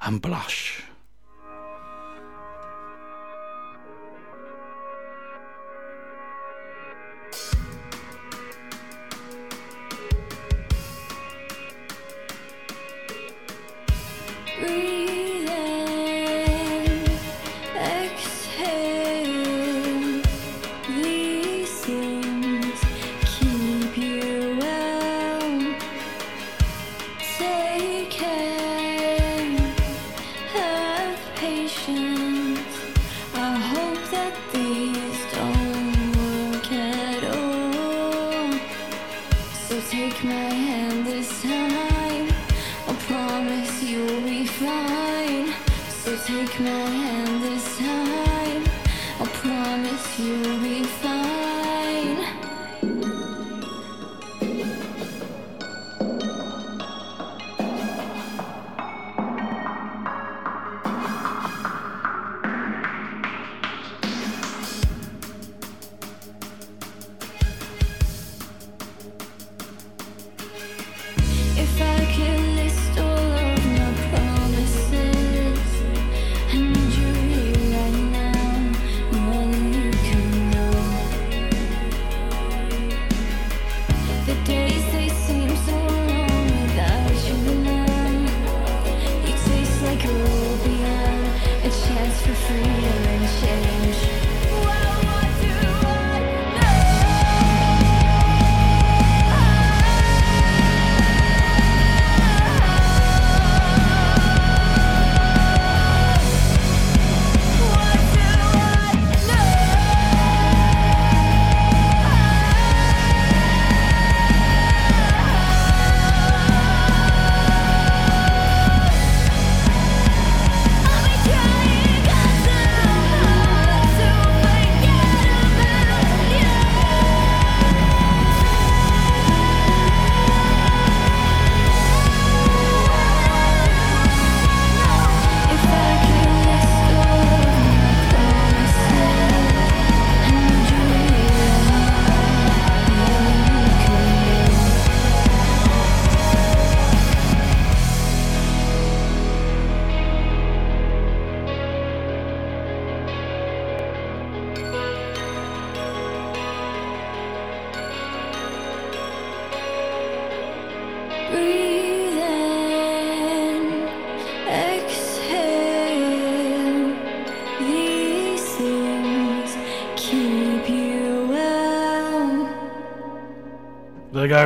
Speaker 6: and blush.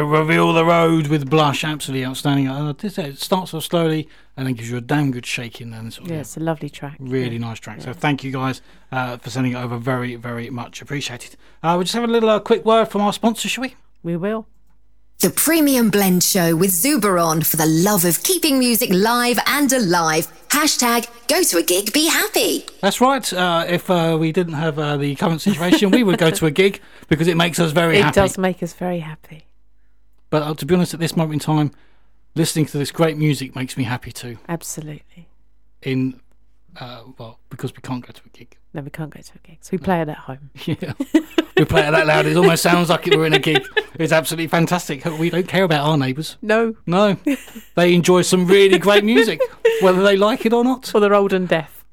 Speaker 6: Reveal the road with blush. Absolutely outstanding. Uh, this, it starts off slowly and then gives you a damn good shaking. And sort of,
Speaker 3: Yeah, it's a lovely track.
Speaker 6: Really nice track. So thank you guys uh, for sending it over. Very, very much appreciated. Uh, we'll just have a little uh, quick word from our sponsor, shall we?
Speaker 3: We will.
Speaker 12: The Premium Blend Show with Zuberon for the love of keeping music live and alive. Hashtag go to a gig, be happy.
Speaker 6: That's right. Uh, if uh, we didn't have uh, the current situation, we would go to a gig because it makes us very *laughs*
Speaker 3: it
Speaker 6: happy.
Speaker 3: does make us very happy.
Speaker 6: But uh, to be honest, at this moment in time, listening to this great music makes me happy too.
Speaker 3: Absolutely.
Speaker 6: In uh, well, because we can't go to a gig.
Speaker 3: No, we can't go to a gig, so we play it at home. *laughs*
Speaker 6: Yeah, we play it that loud. It almost sounds like we're in a gig. It's absolutely fantastic. We don't care about our neighbours.
Speaker 3: No,
Speaker 6: No, they enjoy some really great music, *laughs* whether they like it or not.
Speaker 3: for they're old and deaf. *laughs*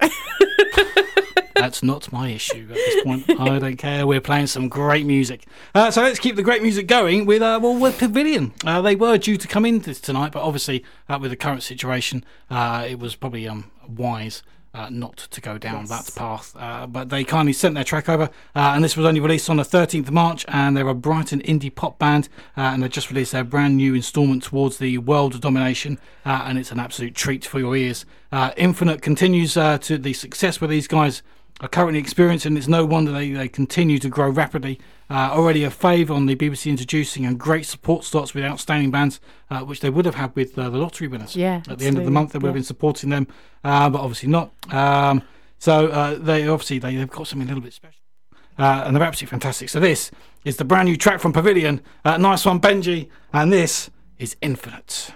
Speaker 6: That's not my issue at this point. I don't care. We're playing some great music. Uh, so let's keep the great music going with uh, well, with Pavilion. Uh, they were due to come in this tonight, but obviously uh, with the current situation, uh, it was probably um, wise. Uh, not to go down that path, uh, but they kindly sent their track over, uh, and this was only released on the 13th of March. And they're a Brighton indie pop band, uh, and they just released their brand new instalment towards the world of domination, uh, and it's an absolute treat for your ears. Uh, Infinite continues uh, to the success with these guys are currently experiencing. It's no wonder they, they continue to grow rapidly. Uh, already a fave on the BBC introducing and great support slots with outstanding bands, uh, which they would have had with uh, the lottery winners.
Speaker 3: Yeah,
Speaker 6: At the end of the month, they would have been supporting them, uh, but obviously not. Um, so uh, they obviously they, they've got something a little bit special. Uh, and they're absolutely fantastic. So this is the brand new track from Pavilion. Uh, nice one, Benji. And this is Infinite.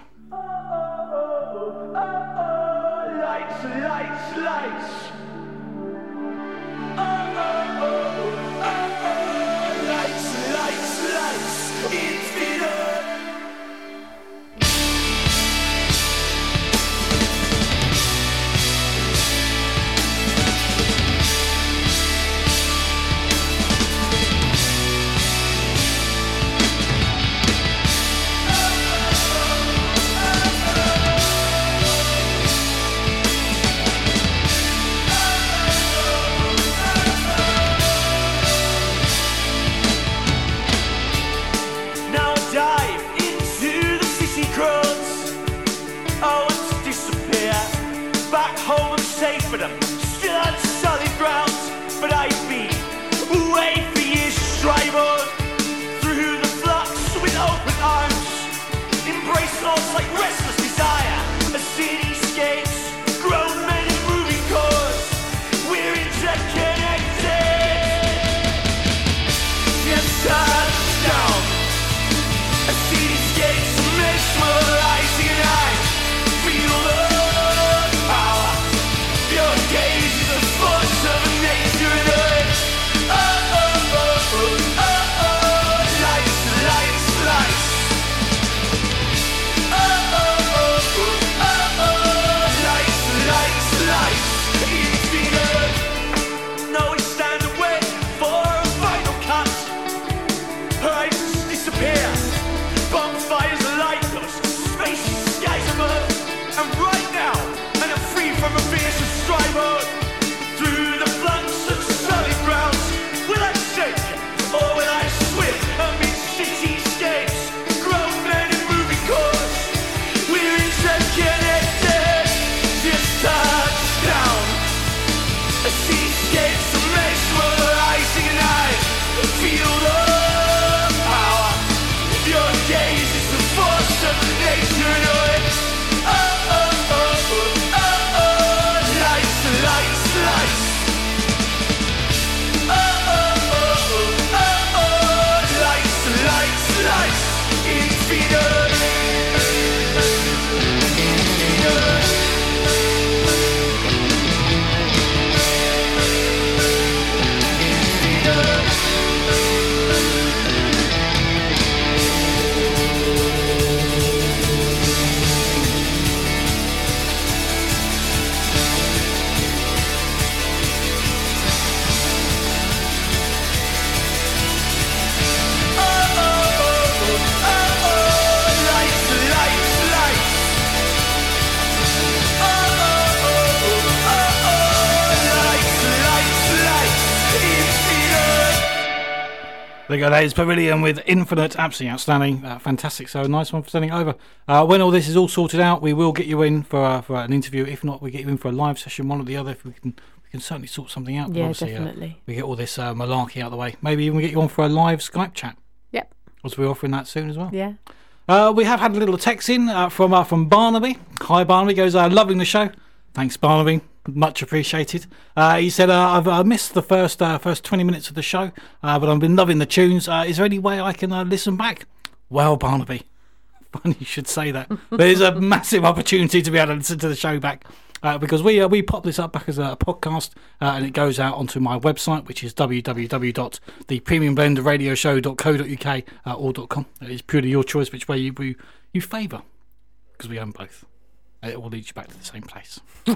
Speaker 6: That is Pavilion with Infinite, absolutely outstanding, uh, fantastic. So nice one for sending over. Uh, when all this is all sorted out, we will get you in for uh, for an interview. If not, we get you in for a live session, one or the other. If we can, we can certainly sort something out.
Speaker 3: Yeah,
Speaker 6: uh,
Speaker 3: definitely.
Speaker 6: we get all this uh, malarkey out of the way. Maybe even get you on for a live Skype chat.
Speaker 3: Yep.
Speaker 6: As we're offering that soon as well.
Speaker 3: Yeah.
Speaker 6: Uh, we have had a little text in uh, from uh, from Barnaby. Hi, Barnaby. Goes, uh, loving the show. Thanks, Barnaby. Much appreciated. Uh, he said, uh, I've uh, missed the first uh, first 20 minutes of the show, uh, but I've been loving the tunes. Uh, is there any way I can uh, listen back? Well, Barnaby, *laughs* funny you should say that. *laughs* There's a massive opportunity to be able to listen to the show back. Uh, because we uh, we pop this up back as a podcast uh, and it goes out onto my website which is www.thepremiumblendradioshow.co.uk uh, or .com. It is purely your choice which way you you, you favour because we own both. And It will lead you back to the same place. *laughs* uh,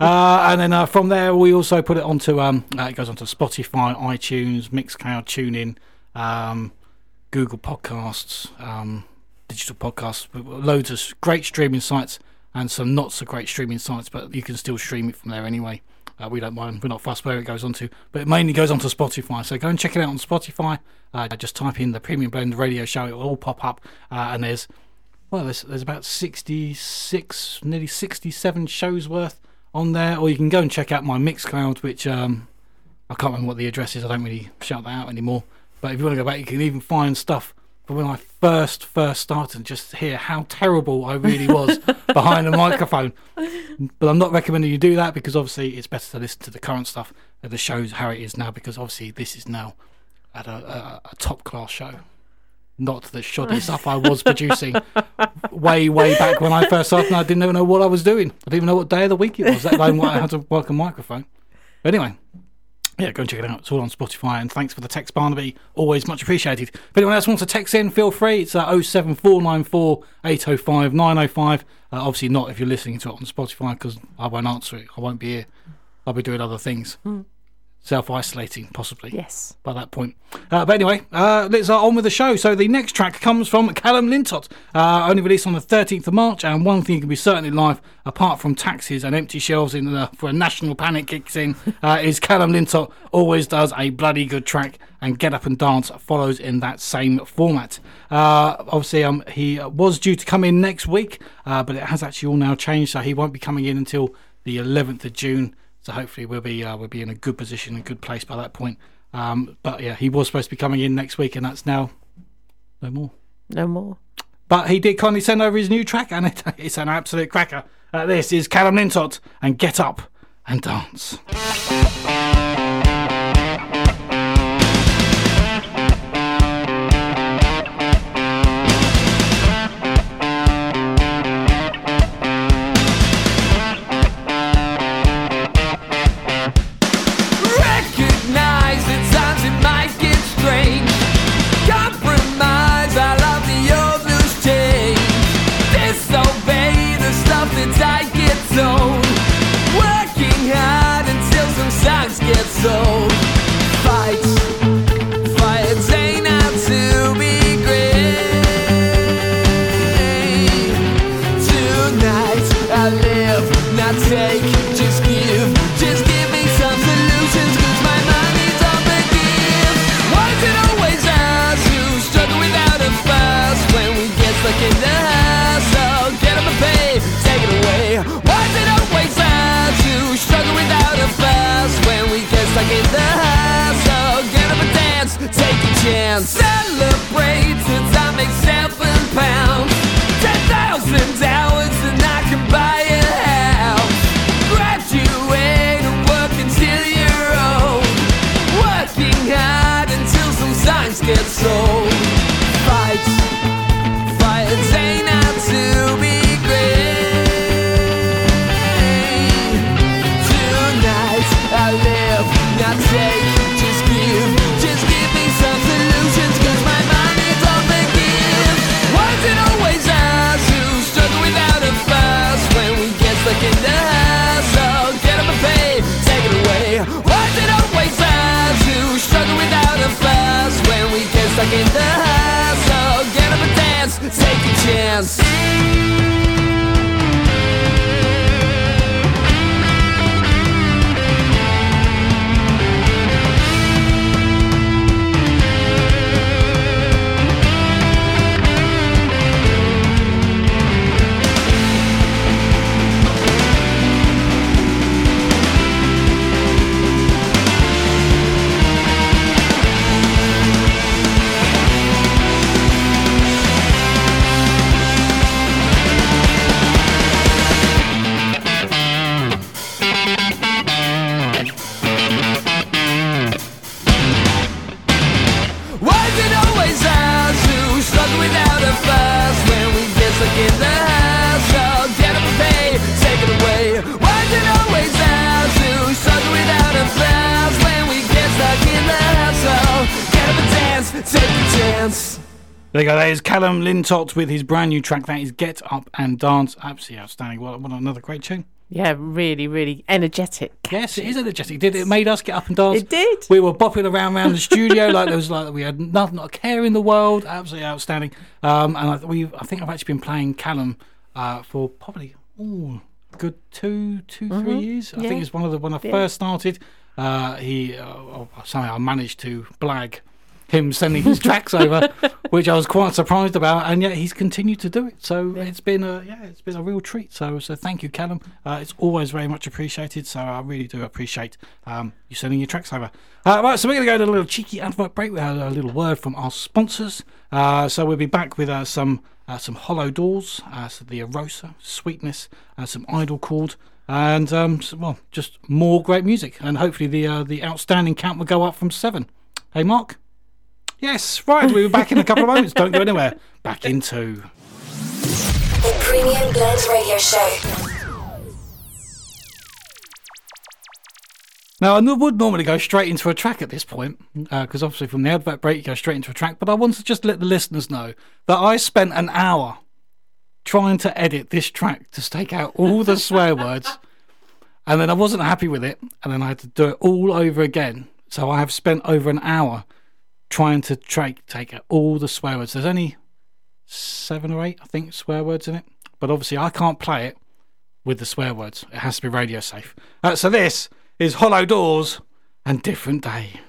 Speaker 6: and then uh, from there, we also put it onto um, uh, it goes onto Spotify, iTunes, Mixcloud, TuneIn, um, Google Podcasts, um, digital podcasts, loads of great streaming sites and some not so great streaming sites, but you can still stream it from there anyway. Uh, we don't mind. We're not fussed where it goes onto, but it mainly goes onto Spotify. So go and check it out on Spotify. Uh, just type in the Premium Blend Radio Show; it will all pop up. Uh, and there's well, there's there's about 66, nearly 67 shows worth on there. Or you can go and check out my Mixcloud, which um, I can't remember what the address is. I don't really shout that out anymore. But if you want to go back, you can even find stuff from when I first first started and just hear how terrible I really was *laughs* behind a microphone. But I'm not recommending you do that because obviously it's better to listen to the current stuff that shows how it is now because obviously this is now at a, a, a top class show. Not the shoddy stuff I was producing way, way back when I first started I didn't even know what I was doing. I didn't even know what day of the week it was, let alone what I had to work a microphone. But anyway, yeah, go and check it out. It's all on Spotify. And thanks for the text, Barnaby. Always much appreciated. If anyone else wants to text in, feel free. It's uh, 07494 805 905. Uh, obviously, not if you're listening to it on Spotify because I won't answer it. I won't be here. I'll be doing other things. Self isolating, possibly.
Speaker 3: Yes.
Speaker 6: By that point. Uh, but anyway, uh, let's uh, on with the show. So the next track comes from Calum Lintott, uh, only released on the 13th of March. And one thing you can be certain in life, apart from taxes and empty shelves in the, for a national panic kicks in, *laughs* uh, is Calum Lintott always does a bloody good track. And Get Up and Dance follows in that same format. Uh, obviously, um, he was due to come in next week, uh, but it has actually all now changed. So he won't be coming in until the 11th of June. So hopefully we'll be uh, we'll be in a good position, a good place by that point. Um, but yeah, he was supposed to be coming in next week, and that's now no more.
Speaker 3: No more.
Speaker 6: But he did kindly send over his new track, and it, it's an absolute cracker. Uh, this is Calum Lintott and Get Up and Dance.
Speaker 2: Is Calum with his brand new track. That is Get Up and Dance. Absolutely outstanding. What, what another great tune.
Speaker 3: Yeah, really, really energetic.
Speaker 2: Yes, it is energetic. Did it made us get up and dance?
Speaker 3: It did.
Speaker 2: We were bopping around around the studio like there was like we had nothing, not a care in the world. Absolutely outstanding. Um, and I, we, I think I've actually been playing Calum uh, for probably ooh, good two, two, three years. I
Speaker 3: Yeah.
Speaker 2: think it's one of the when I
Speaker 3: Yeah.
Speaker 2: first started. Uh, he uh, somehow I managed to blag him sending his tracks over, *laughs* which I was quite surprised about, and yet he's continued to do it. So it's been a yeah, it's been a real treat. So so thank you, Calum. Uh, it's always very much appreciated. So I really do appreciate um, you sending your tracks over. Uh, right, so we're going to go to a little cheeky advert break. We had a little word from our sponsors. Uh, so we'll be back with uh, some uh, some hollow doors, uh, so the Arosa, Sweetness, uh, some Idlechord. And um, so, well, just more great music, and hopefully the uh, the outstanding count will go up from seven. Hey, Mark. Yes, right. We'll be back in a couple of moments. Don't go anywhere. Back into.
Speaker 1: The Premium Blend Radio Show.
Speaker 2: Now, I would normally go straight into a track at this point, uh, because obviously from the advert break, you go straight into a track. But I want to just let the listeners know that I spent an hour trying to edit this track to take out all the swear words, and then I wasn't happy with it, and then I had to do it all over again. So I have spent over an hour trying to take out all the swear words. There's only seven or eight, I think, swear words in it, but obviously I can't play it with the swear words. It has to be radio safe. Uh, so this is Hollow Doors and Different Day.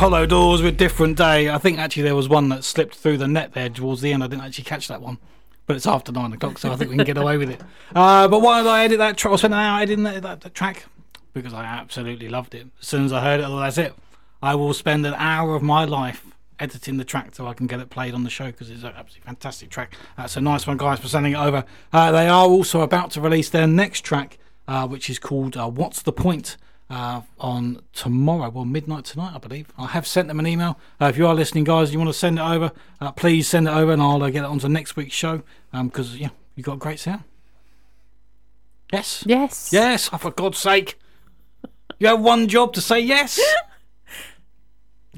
Speaker 6: Hollow Doors with Different Day. I think actually there was one that slipped through the net there towards the end. I didn't actually catch that one. But it's after nine o'clock, so I think we can get away with it. *laughs* Uh, but why did I edit that track? I spent an hour editing that, that, that track because I absolutely loved it. As soon as I heard it, well, that's it. I will spend an hour of my life editing the track so I can get it played on the show because it's an absolutely fantastic track. That's a nice one, guys, for sending it over. Uh, they are also about to release their next track, uh, which is called uh, What's the Point? Uh, on tomorrow, well, midnight tonight, I believe. I have sent them an email. Uh, if you are listening, guys, you want to send it over, uh, please send it over and I'll uh, get it onto next week's show because, yeah, you got a great sound. Yes?
Speaker 3: Yes.
Speaker 6: Yes, oh, for God's sake. You have one job to say yes.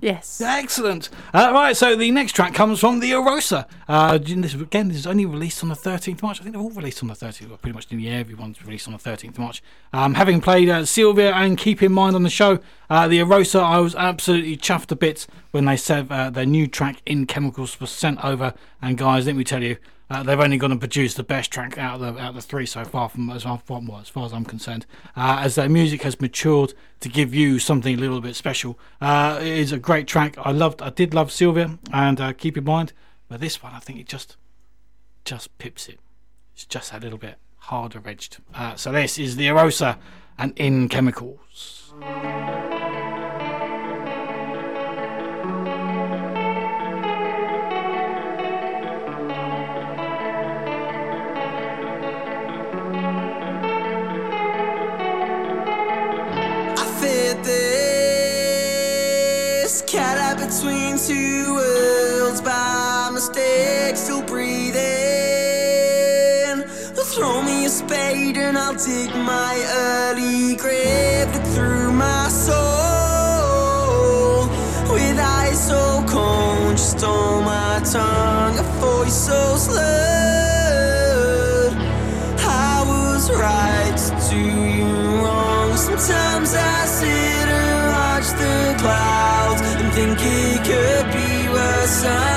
Speaker 3: Yes.
Speaker 6: Excellent. Uh, right, so the next track comes from the Arosa. Uh, this, again, this is only released on the 13th of March. I think they're all released on the 13th. Well, pretty much nearly everyone's released on the 13th of March. Um, having played uh, Sylvia and Keep in Mind on the show, uh, the Arosa, I was absolutely chuffed to bits when they said uh, their new track, In Chemicals, was sent over. And guys, let me tell you, uh, they've only gone and produced the best track out of the out of the three so far, from as far, as, far as I'm concerned. Uh, as their music has matured to give you something a little bit special, uh, it is a great track. I loved, I did love Sylvia, and uh, keep in mind, but this one I think it just just pips it. It's just a little bit harder edged. Uh, so this is the Arosa and In Chemicals.
Speaker 4: Two worlds by mistake, still breathing. Throw me a spade and I'll dig my early grave. Look through my soul with eyes so cold, just stole my tongue, a voice so slurred. I was right to do you wrong. Sometimes I sit and watch the clouds be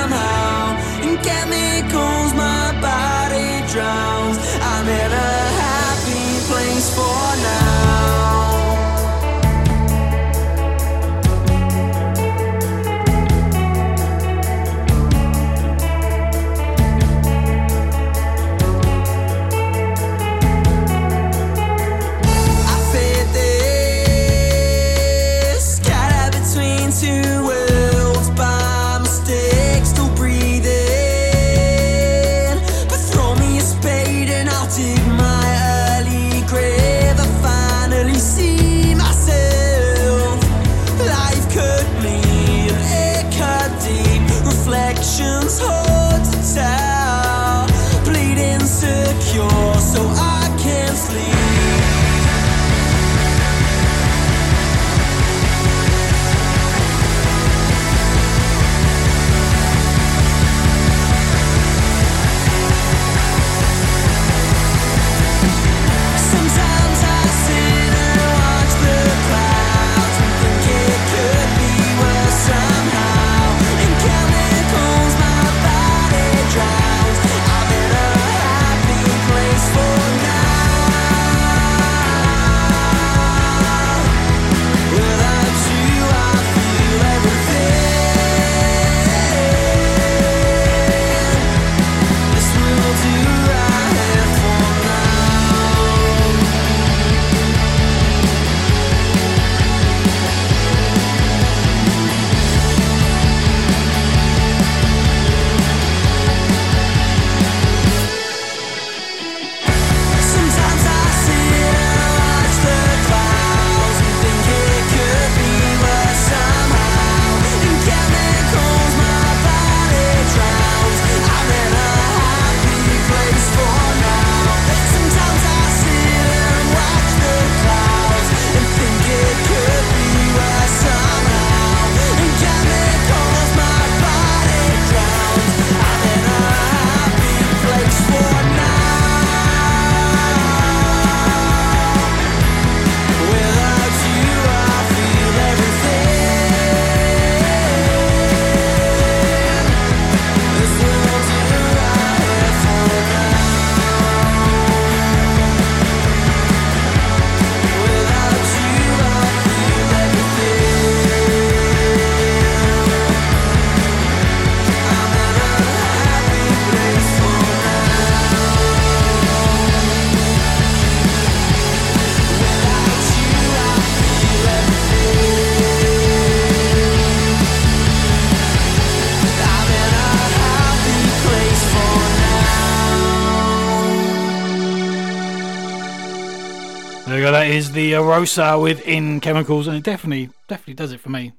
Speaker 6: the Arosa with In Chemicals, and it definitely, definitely does it for me.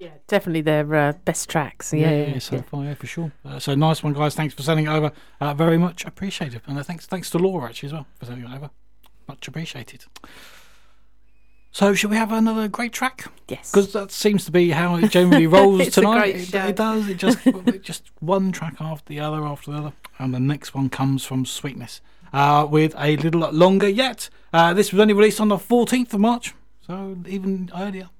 Speaker 3: Yeah, definitely their uh, best tracks. Yeah, yeah, yeah.
Speaker 6: so far, yeah, for sure. Uh, so nice one, guys. Thanks for sending it over. Uh, very much appreciated, and uh, thanks, thanks to Laura actually as well for sending it over. Much appreciated. So, should we have another great track?
Speaker 3: Yes.
Speaker 6: Because that seems to be how it generally *laughs* rolls tonight. it, it does. It just *laughs* it just one track after the other after the other, and the next one comes from Sweetness uh, with a little longer yet. Uh, this was only released on the 14th of March, so even earlier.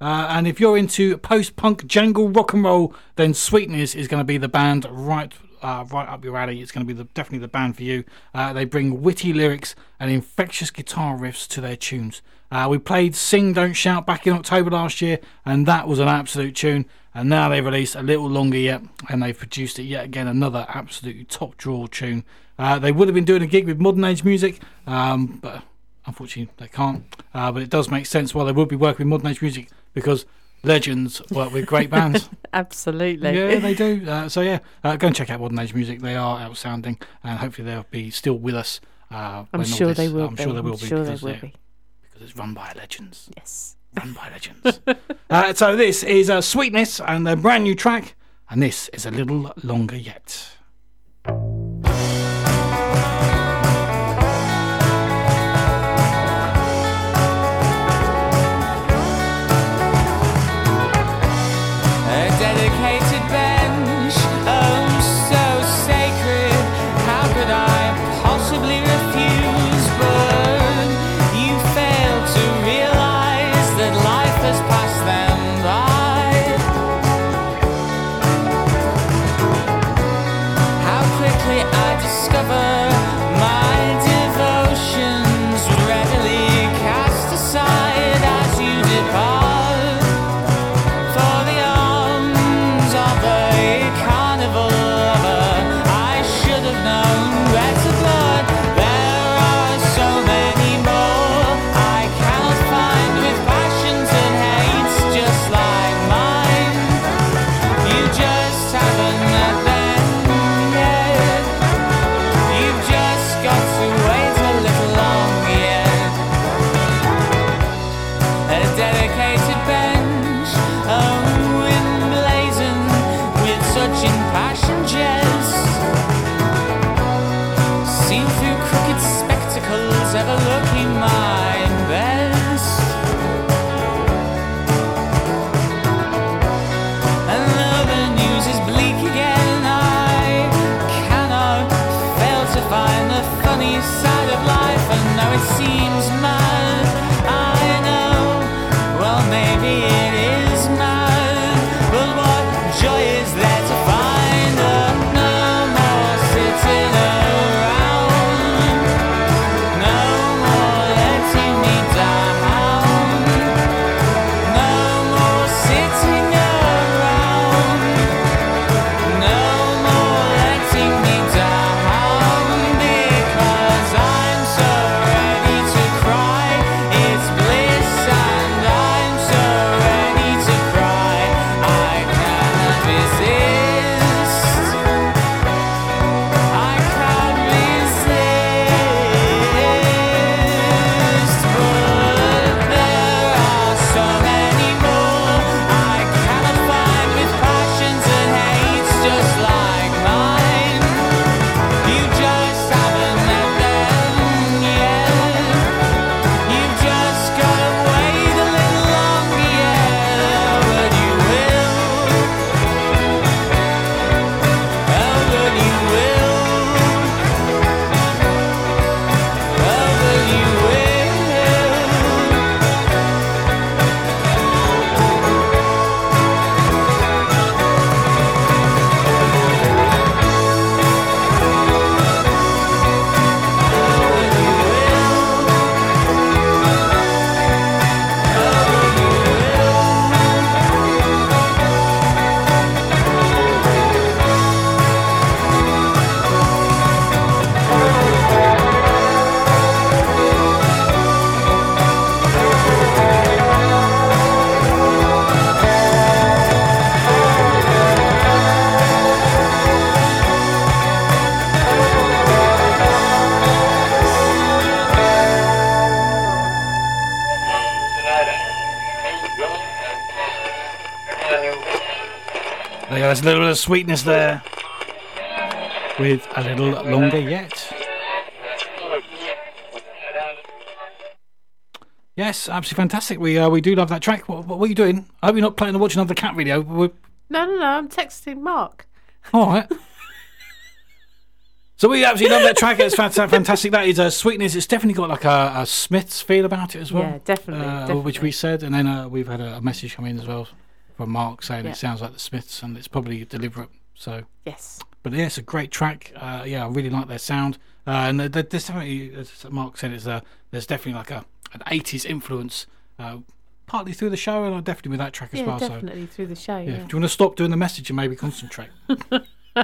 Speaker 6: Uh, and if you're into post-punk jangle rock and roll, then Sweetness is going to be the band right, uh, right up your alley. It's going to be the, definitely the band for you. Uh, they bring witty lyrics and infectious guitar riffs to their tunes. Uh, we played "Sing Don't Shout" back in October last year, and that was an absolute tune. And now they've released a little longer yet, and they've produced it yet again another absolutely top draw tune. Uh, they would have been doing a gig with Modern Age Music, um, but unfortunately they can't. Uh, but it does make sense why they would be working with Modern Age Music because legends work with great bands. *laughs*
Speaker 3: Absolutely.
Speaker 6: yeah, they do. Uh, so yeah, uh, go and check out Modern Age Music. They are outstanding, and hopefully they'll be still with us. Uh,
Speaker 3: I'm sure
Speaker 6: this-
Speaker 3: they will
Speaker 6: I'm
Speaker 3: be.
Speaker 6: sure they will
Speaker 3: I'm
Speaker 6: be.
Speaker 3: sure they
Speaker 6: because,
Speaker 3: will be.
Speaker 6: because it's run by legends.
Speaker 3: Yes.
Speaker 6: Run by legends. *laughs* uh, so this is uh, Sweetness and their brand new track, and this is a little longer yet.
Speaker 4: There's a little bit of sweetness there. With a little longer yet. Yes, absolutely fantastic. We uh, we do love that track. What, what are you doing? I hope you're not playing or watching another cat video. We're,
Speaker 3: No, no, no. I'm texting Mark.
Speaker 4: all right. So we absolutely love that track. It's fantastic. That is a sweetness. It's definitely got like a, a Smiths feel about it as well.
Speaker 3: Yeah, definitely,
Speaker 4: Uh, Which we said, and then uh, we've had a, a message come in as well from Mark saying
Speaker 3: Yeah.
Speaker 4: it sounds like the Smiths, and it's probably deliberate. So,
Speaker 3: Yes.
Speaker 4: but yeah, it's a great track. Uh, yeah, I really like their sound, uh, and there- there- there's definitely, as Mark said, it's a, there's definitely like a an 80s influence, uh, partly through the show, and definitely with that track as
Speaker 3: Yeah,
Speaker 4: well. So.
Speaker 3: definitely through the show.
Speaker 4: Yeah.
Speaker 3: Yeah.
Speaker 4: Do you want to stop doing the message and maybe concentrate? *laughs*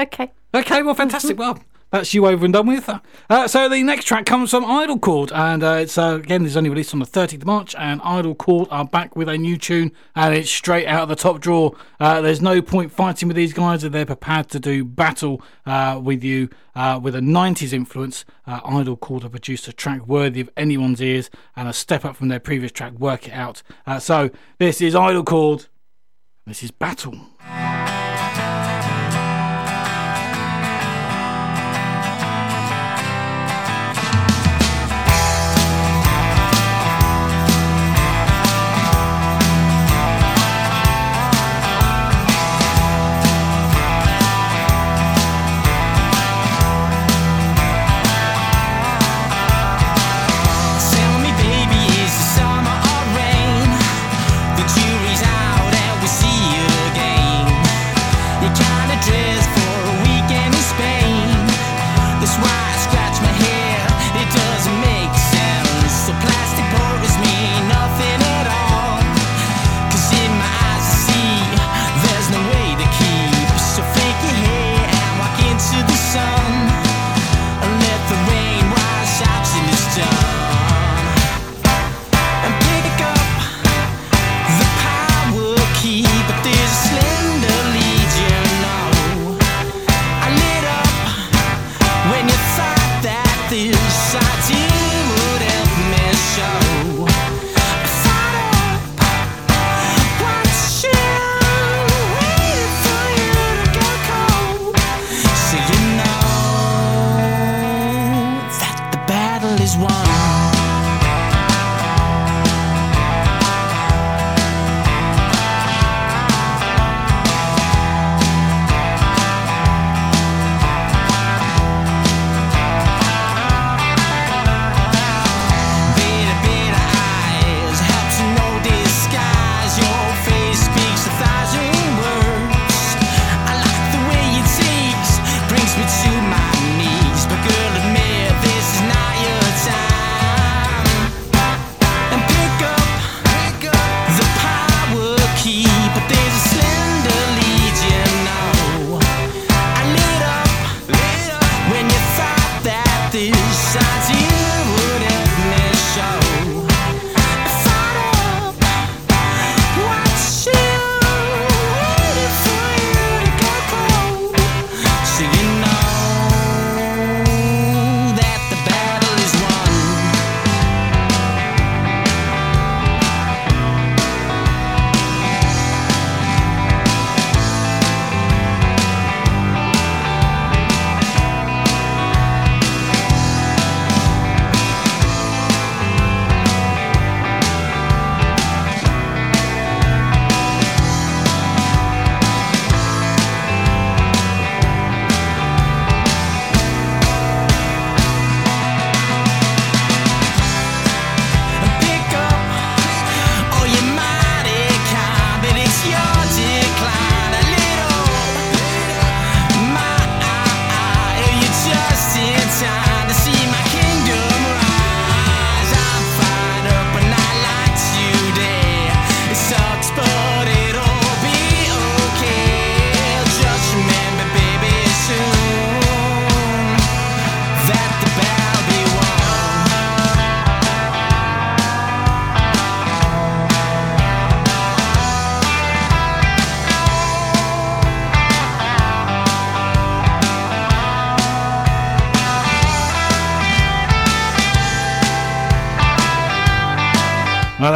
Speaker 3: Okay.
Speaker 4: Okay, well, fantastic. *laughs* Well, that's you over and done with. Uh, so the next track comes from Idlechord, and uh, it's uh, again, it's only released on the 30th of March, and Idlechord are back with a new tune, and it's straight out of the top drawer. Uh, there's no point fighting with these guys, they're prepared to do battle uh, with you uh, with a 90s influence. Idlechord have produced a track worthy of anyone's ears, and a step up from their previous track, Work It Out. So this is Idlechord. This is Battle.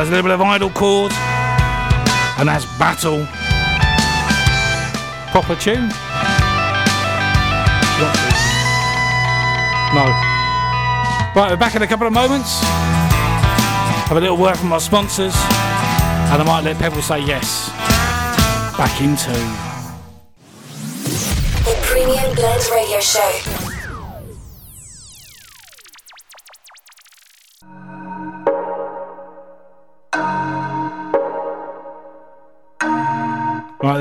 Speaker 6: There's a little
Speaker 4: bit of Idlechord.
Speaker 6: and that's Battle. Proper tune? No. Right, we're back in a couple of moments. Have a little word from our sponsors, and I might let Pebble say yes. Back into.
Speaker 1: The Premium Blend Radio Show.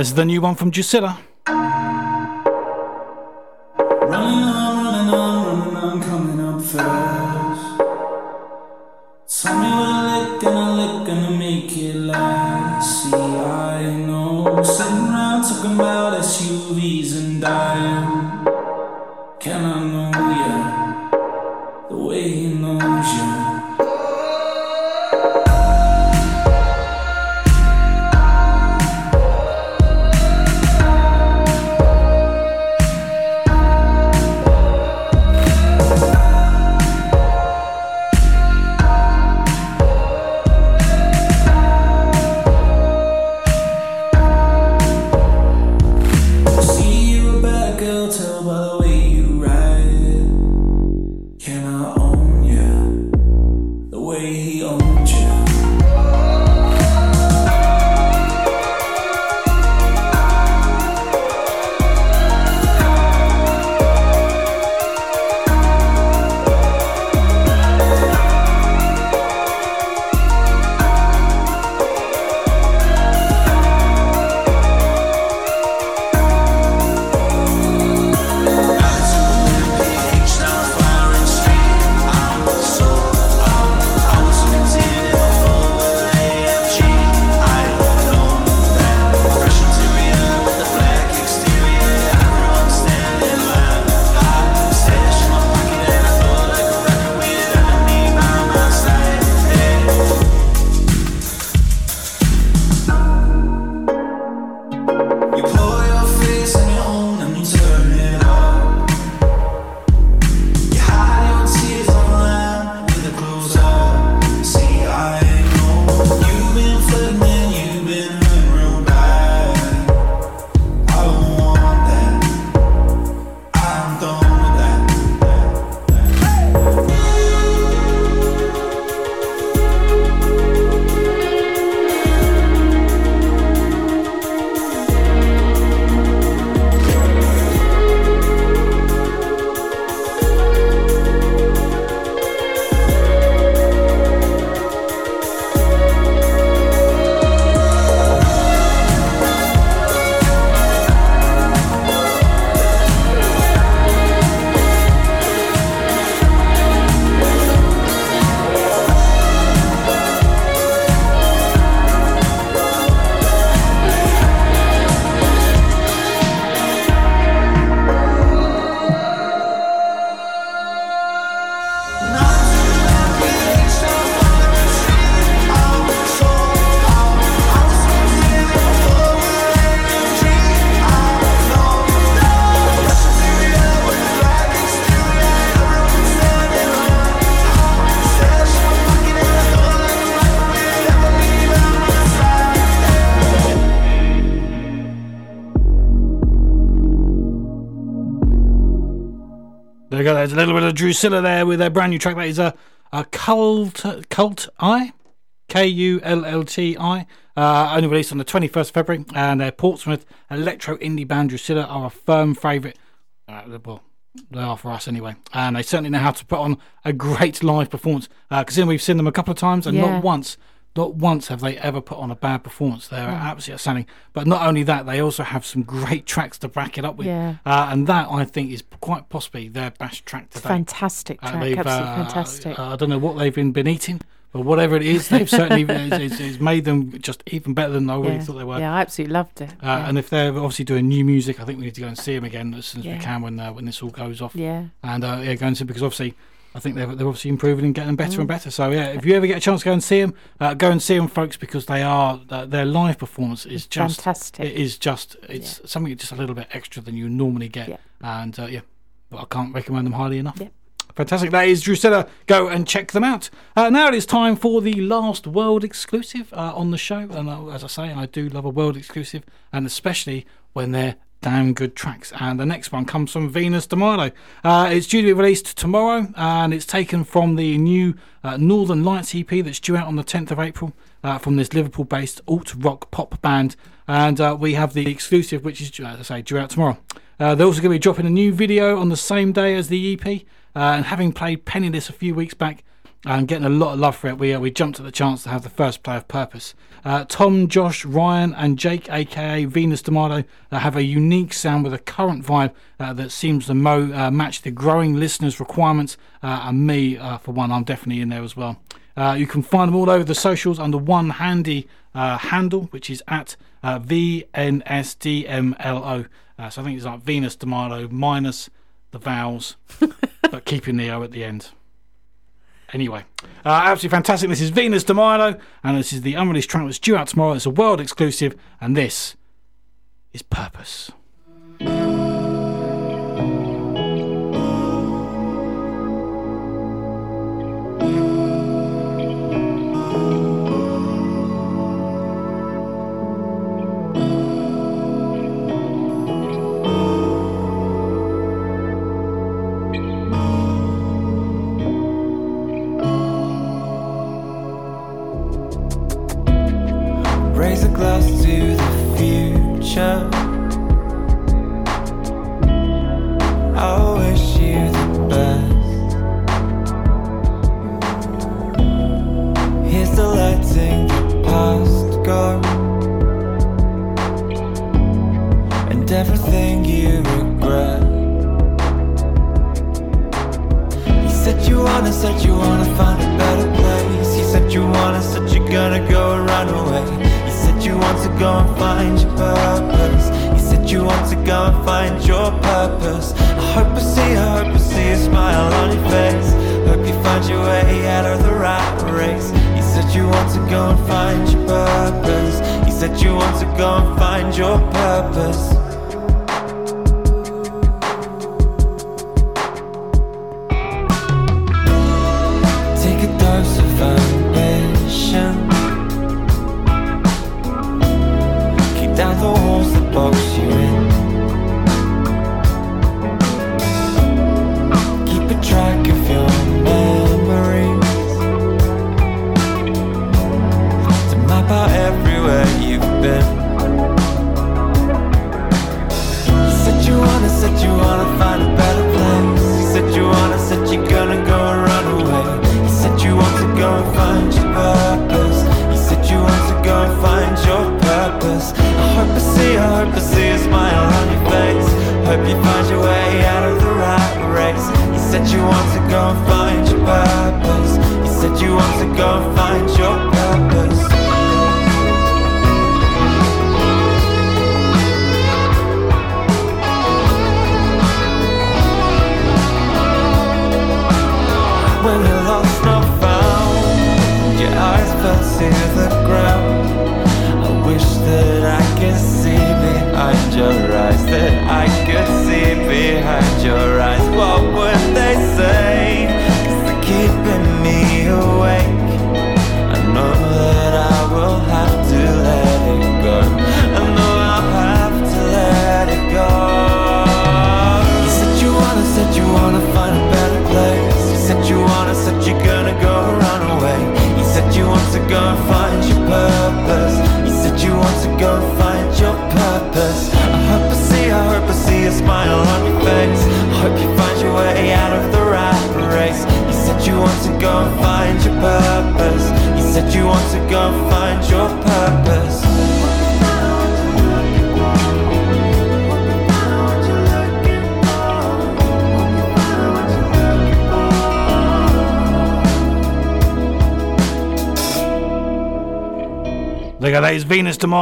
Speaker 6: Is the new one from
Speaker 2: Drusila. Drusila
Speaker 6: there with their brand new track. That is a, a cult cult eye, K U L L T I. Uh, only released on the 21st of February, and their Portsmouth electro indie band Drusila are a firm favourite. Uh, well, they are for us anyway, and they certainly know how to put on a great live performance. Because then we've seen them a couple of times, and
Speaker 3: Yeah.
Speaker 6: not once. Not once have they ever put on a bad performance. They're absolutely outstanding. But not only that, they also have some great tracks to back it up with.
Speaker 3: Yeah.
Speaker 6: Uh, and that, I think, is quite possibly their best track today.
Speaker 3: Fantastic
Speaker 6: Uh,
Speaker 3: track,
Speaker 6: they've,
Speaker 3: absolutely
Speaker 6: uh,
Speaker 3: fantastic.
Speaker 6: uh, I don't know what they've been, been eating, but whatever it is, they've certainly *laughs* it's, it's, it's made them just even better than I really
Speaker 3: yeah.
Speaker 6: thought they were.
Speaker 3: yeah, I absolutely loved it.
Speaker 6: Uh,
Speaker 3: yeah.
Speaker 6: And if they're obviously doing new music, I think we need to go and see them again as soon as
Speaker 3: Yeah.
Speaker 6: we can when uh, when this all goes off.
Speaker 3: yeah.
Speaker 6: And uh, yeah, go and see because obviously I think they're they're obviously improving and getting better
Speaker 3: Mm.
Speaker 6: and better. So yeah, if you ever get a chance to go and see them, uh, go and see them, folks, because they are uh, their live performance is just
Speaker 3: fantastic.
Speaker 6: It is just it's something just a little bit extra than you normally get.
Speaker 3: Yeah.
Speaker 6: And uh, yeah, I can't recommend them highly enough.
Speaker 3: Yeah.
Speaker 11: Fantastic. That is Drusila. Go and check them out. Uh, now it is time for the last world exclusive uh, on the show. And uh, as I say, I do love a world exclusive, and especially when they're damn good tracks. And the next one comes from Venus Demilo. Uh, it's due to be released tomorrow, and it's taken from the new uh, Northern Lights EP that's due out on the 10th of April uh, from this Liverpool based alt rock pop band. And uh, we have the exclusive, which is, as I say, due out tomorrow. Uh, they're also going to be dropping a new video on the same day as the EP. Uh, and having played Penniless a few weeks back and getting a lot of love for it, we, uh, we jumped at the chance to have the first play of Purpose. Uh, Tom, Josh, Ryan, and Jake, aka Venus Demilo, uh, have a unique sound with a current vibe uh, that seems to mo- uh, match the growing listeners' requirements. Uh, and me, uh, for one, I'm definitely in there as well. Uh, you can find them all over the socials under one handy uh, handle, which is at uh, VNSDMLO. Uh, so I think it's like Venus Demilo minus the vowels, *laughs* but keeping the O at the end. Anyway, uh, absolutely fantastic. This is Venus Demilo, and this is the unreleased track that's due out tomorrow. It's a world exclusive, and this is Purpose.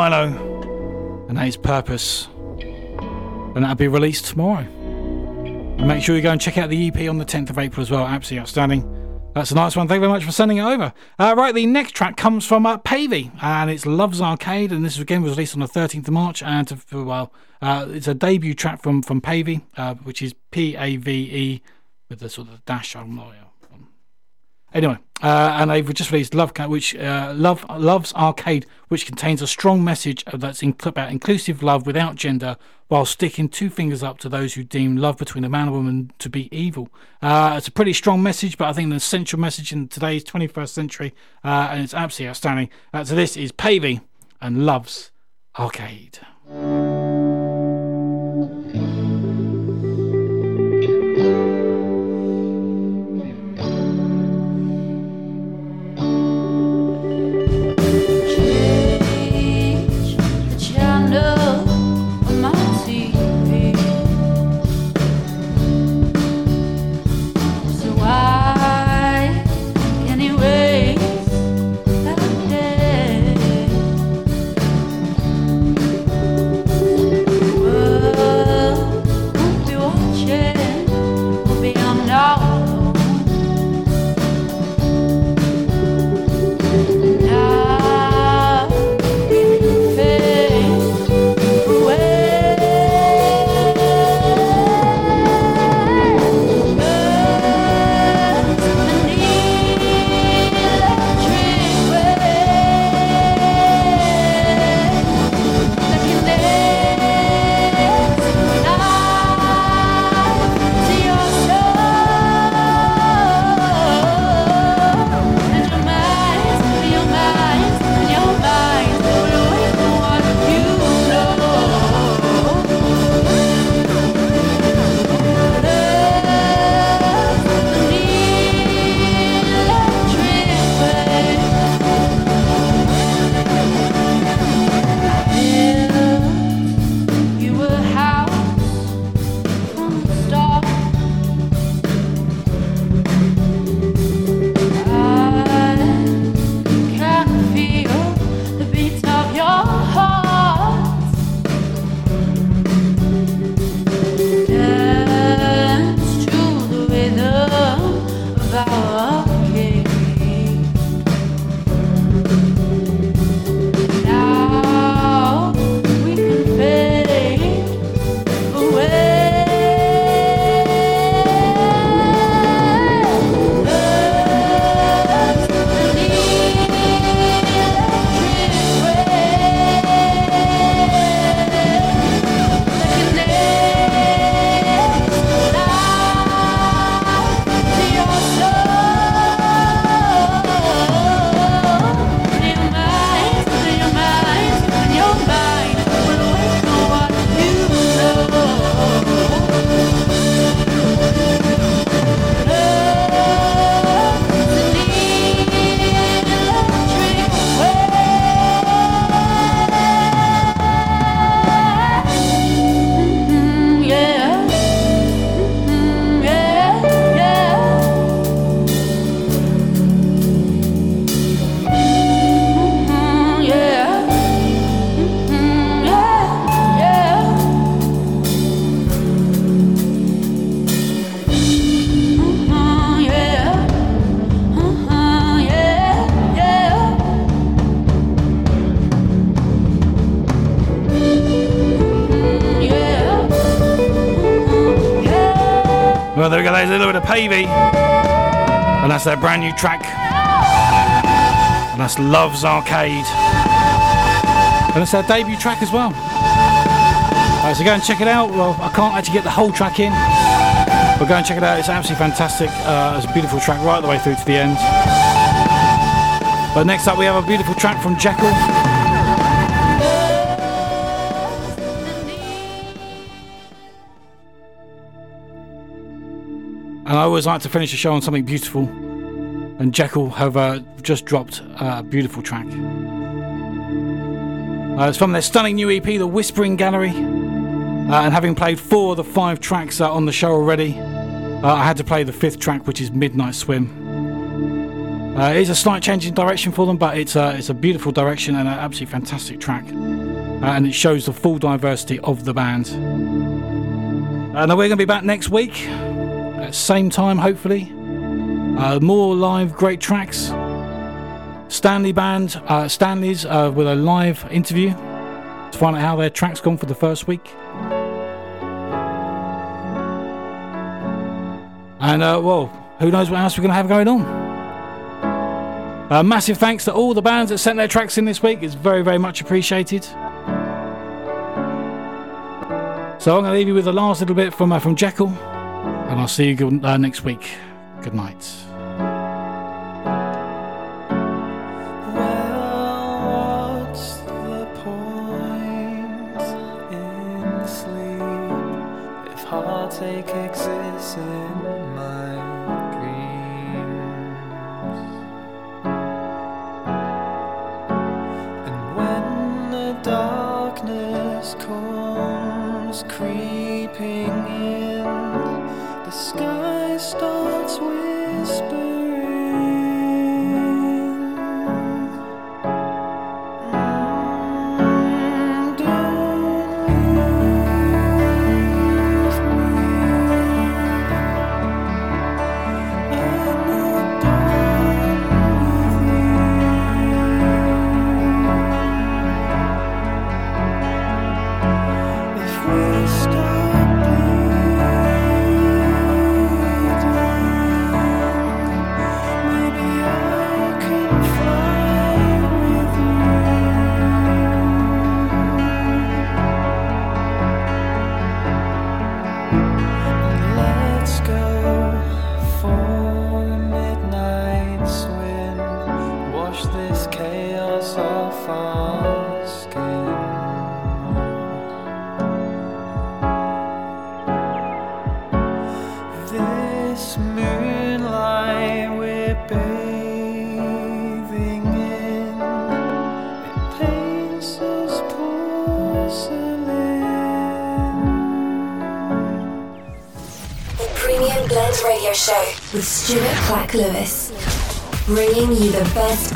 Speaker 11: Milo, and that is Purpose. And that'll be released tomorrow. And make sure you go and check out the EP on the 10th of April as well. Absolutely outstanding. That's a nice one. Thank you very much for sending it over. Uh, right, the next track comes from uh, Pavey, and it's Love's Arcade, and this again was released on the 13th of March. And uh, well, uh, it's a debut track from from Pavey, uh, which is P A V E
Speaker 13: with the sort of dash on. yeah. Anyway, uh, and they've just released Love, which uh, Love Love's Arcade, which contains a strong message that's about inclusive love without gender, while sticking two fingers up to those who deem love between a man and woman to be evil. Uh, it's a pretty strong message, but I think the essential message in today's 21st century, uh, and it's absolutely outstanding. Uh, so this is Pavey and Love's Arcade. Well, there we go. There's a little bit of Pavey. And that's their brand new track. And that's Love's Arcade. And it's their debut track as well. So go and check it out. Well, I can't actually get the whole track in. But go and check it out. It's absolutely fantastic. Uh, it's a beautiful track right the way through to the end. But next up, we have a beautiful track from Jekyll. I always like to finish the show on something beautiful. And Jekyll have uh, just dropped a beautiful track. Uh, it's from their stunning new EP, The Whispering Gallery. Uh, and having played four of the five tracks uh, on the show already, uh, I had to play the fifth track, which is Midnight Swim. Uh, it is a slight change in direction for them, but it's it's a beautiful direction and an absolutely fantastic track. And it shows the full diversity of the band. Now we're going to be back next week, same time, hopefully. Uh, more live great tracks. Stanley Band, uh, Stanley's uh, with a live interview to find out how their track's gone for the first week.
Speaker 14: And uh, well, who knows what else we're going to have going on. Uh, massive thanks to all the bands that sent their tracks in this week. It's very, very much appreciated. So I'm going to leave you with the last little bit from uh, from Jekyll and I'll see you uh, next week. Good night.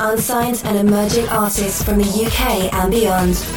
Speaker 1: unsigned and emerging artists from the UK and beyond.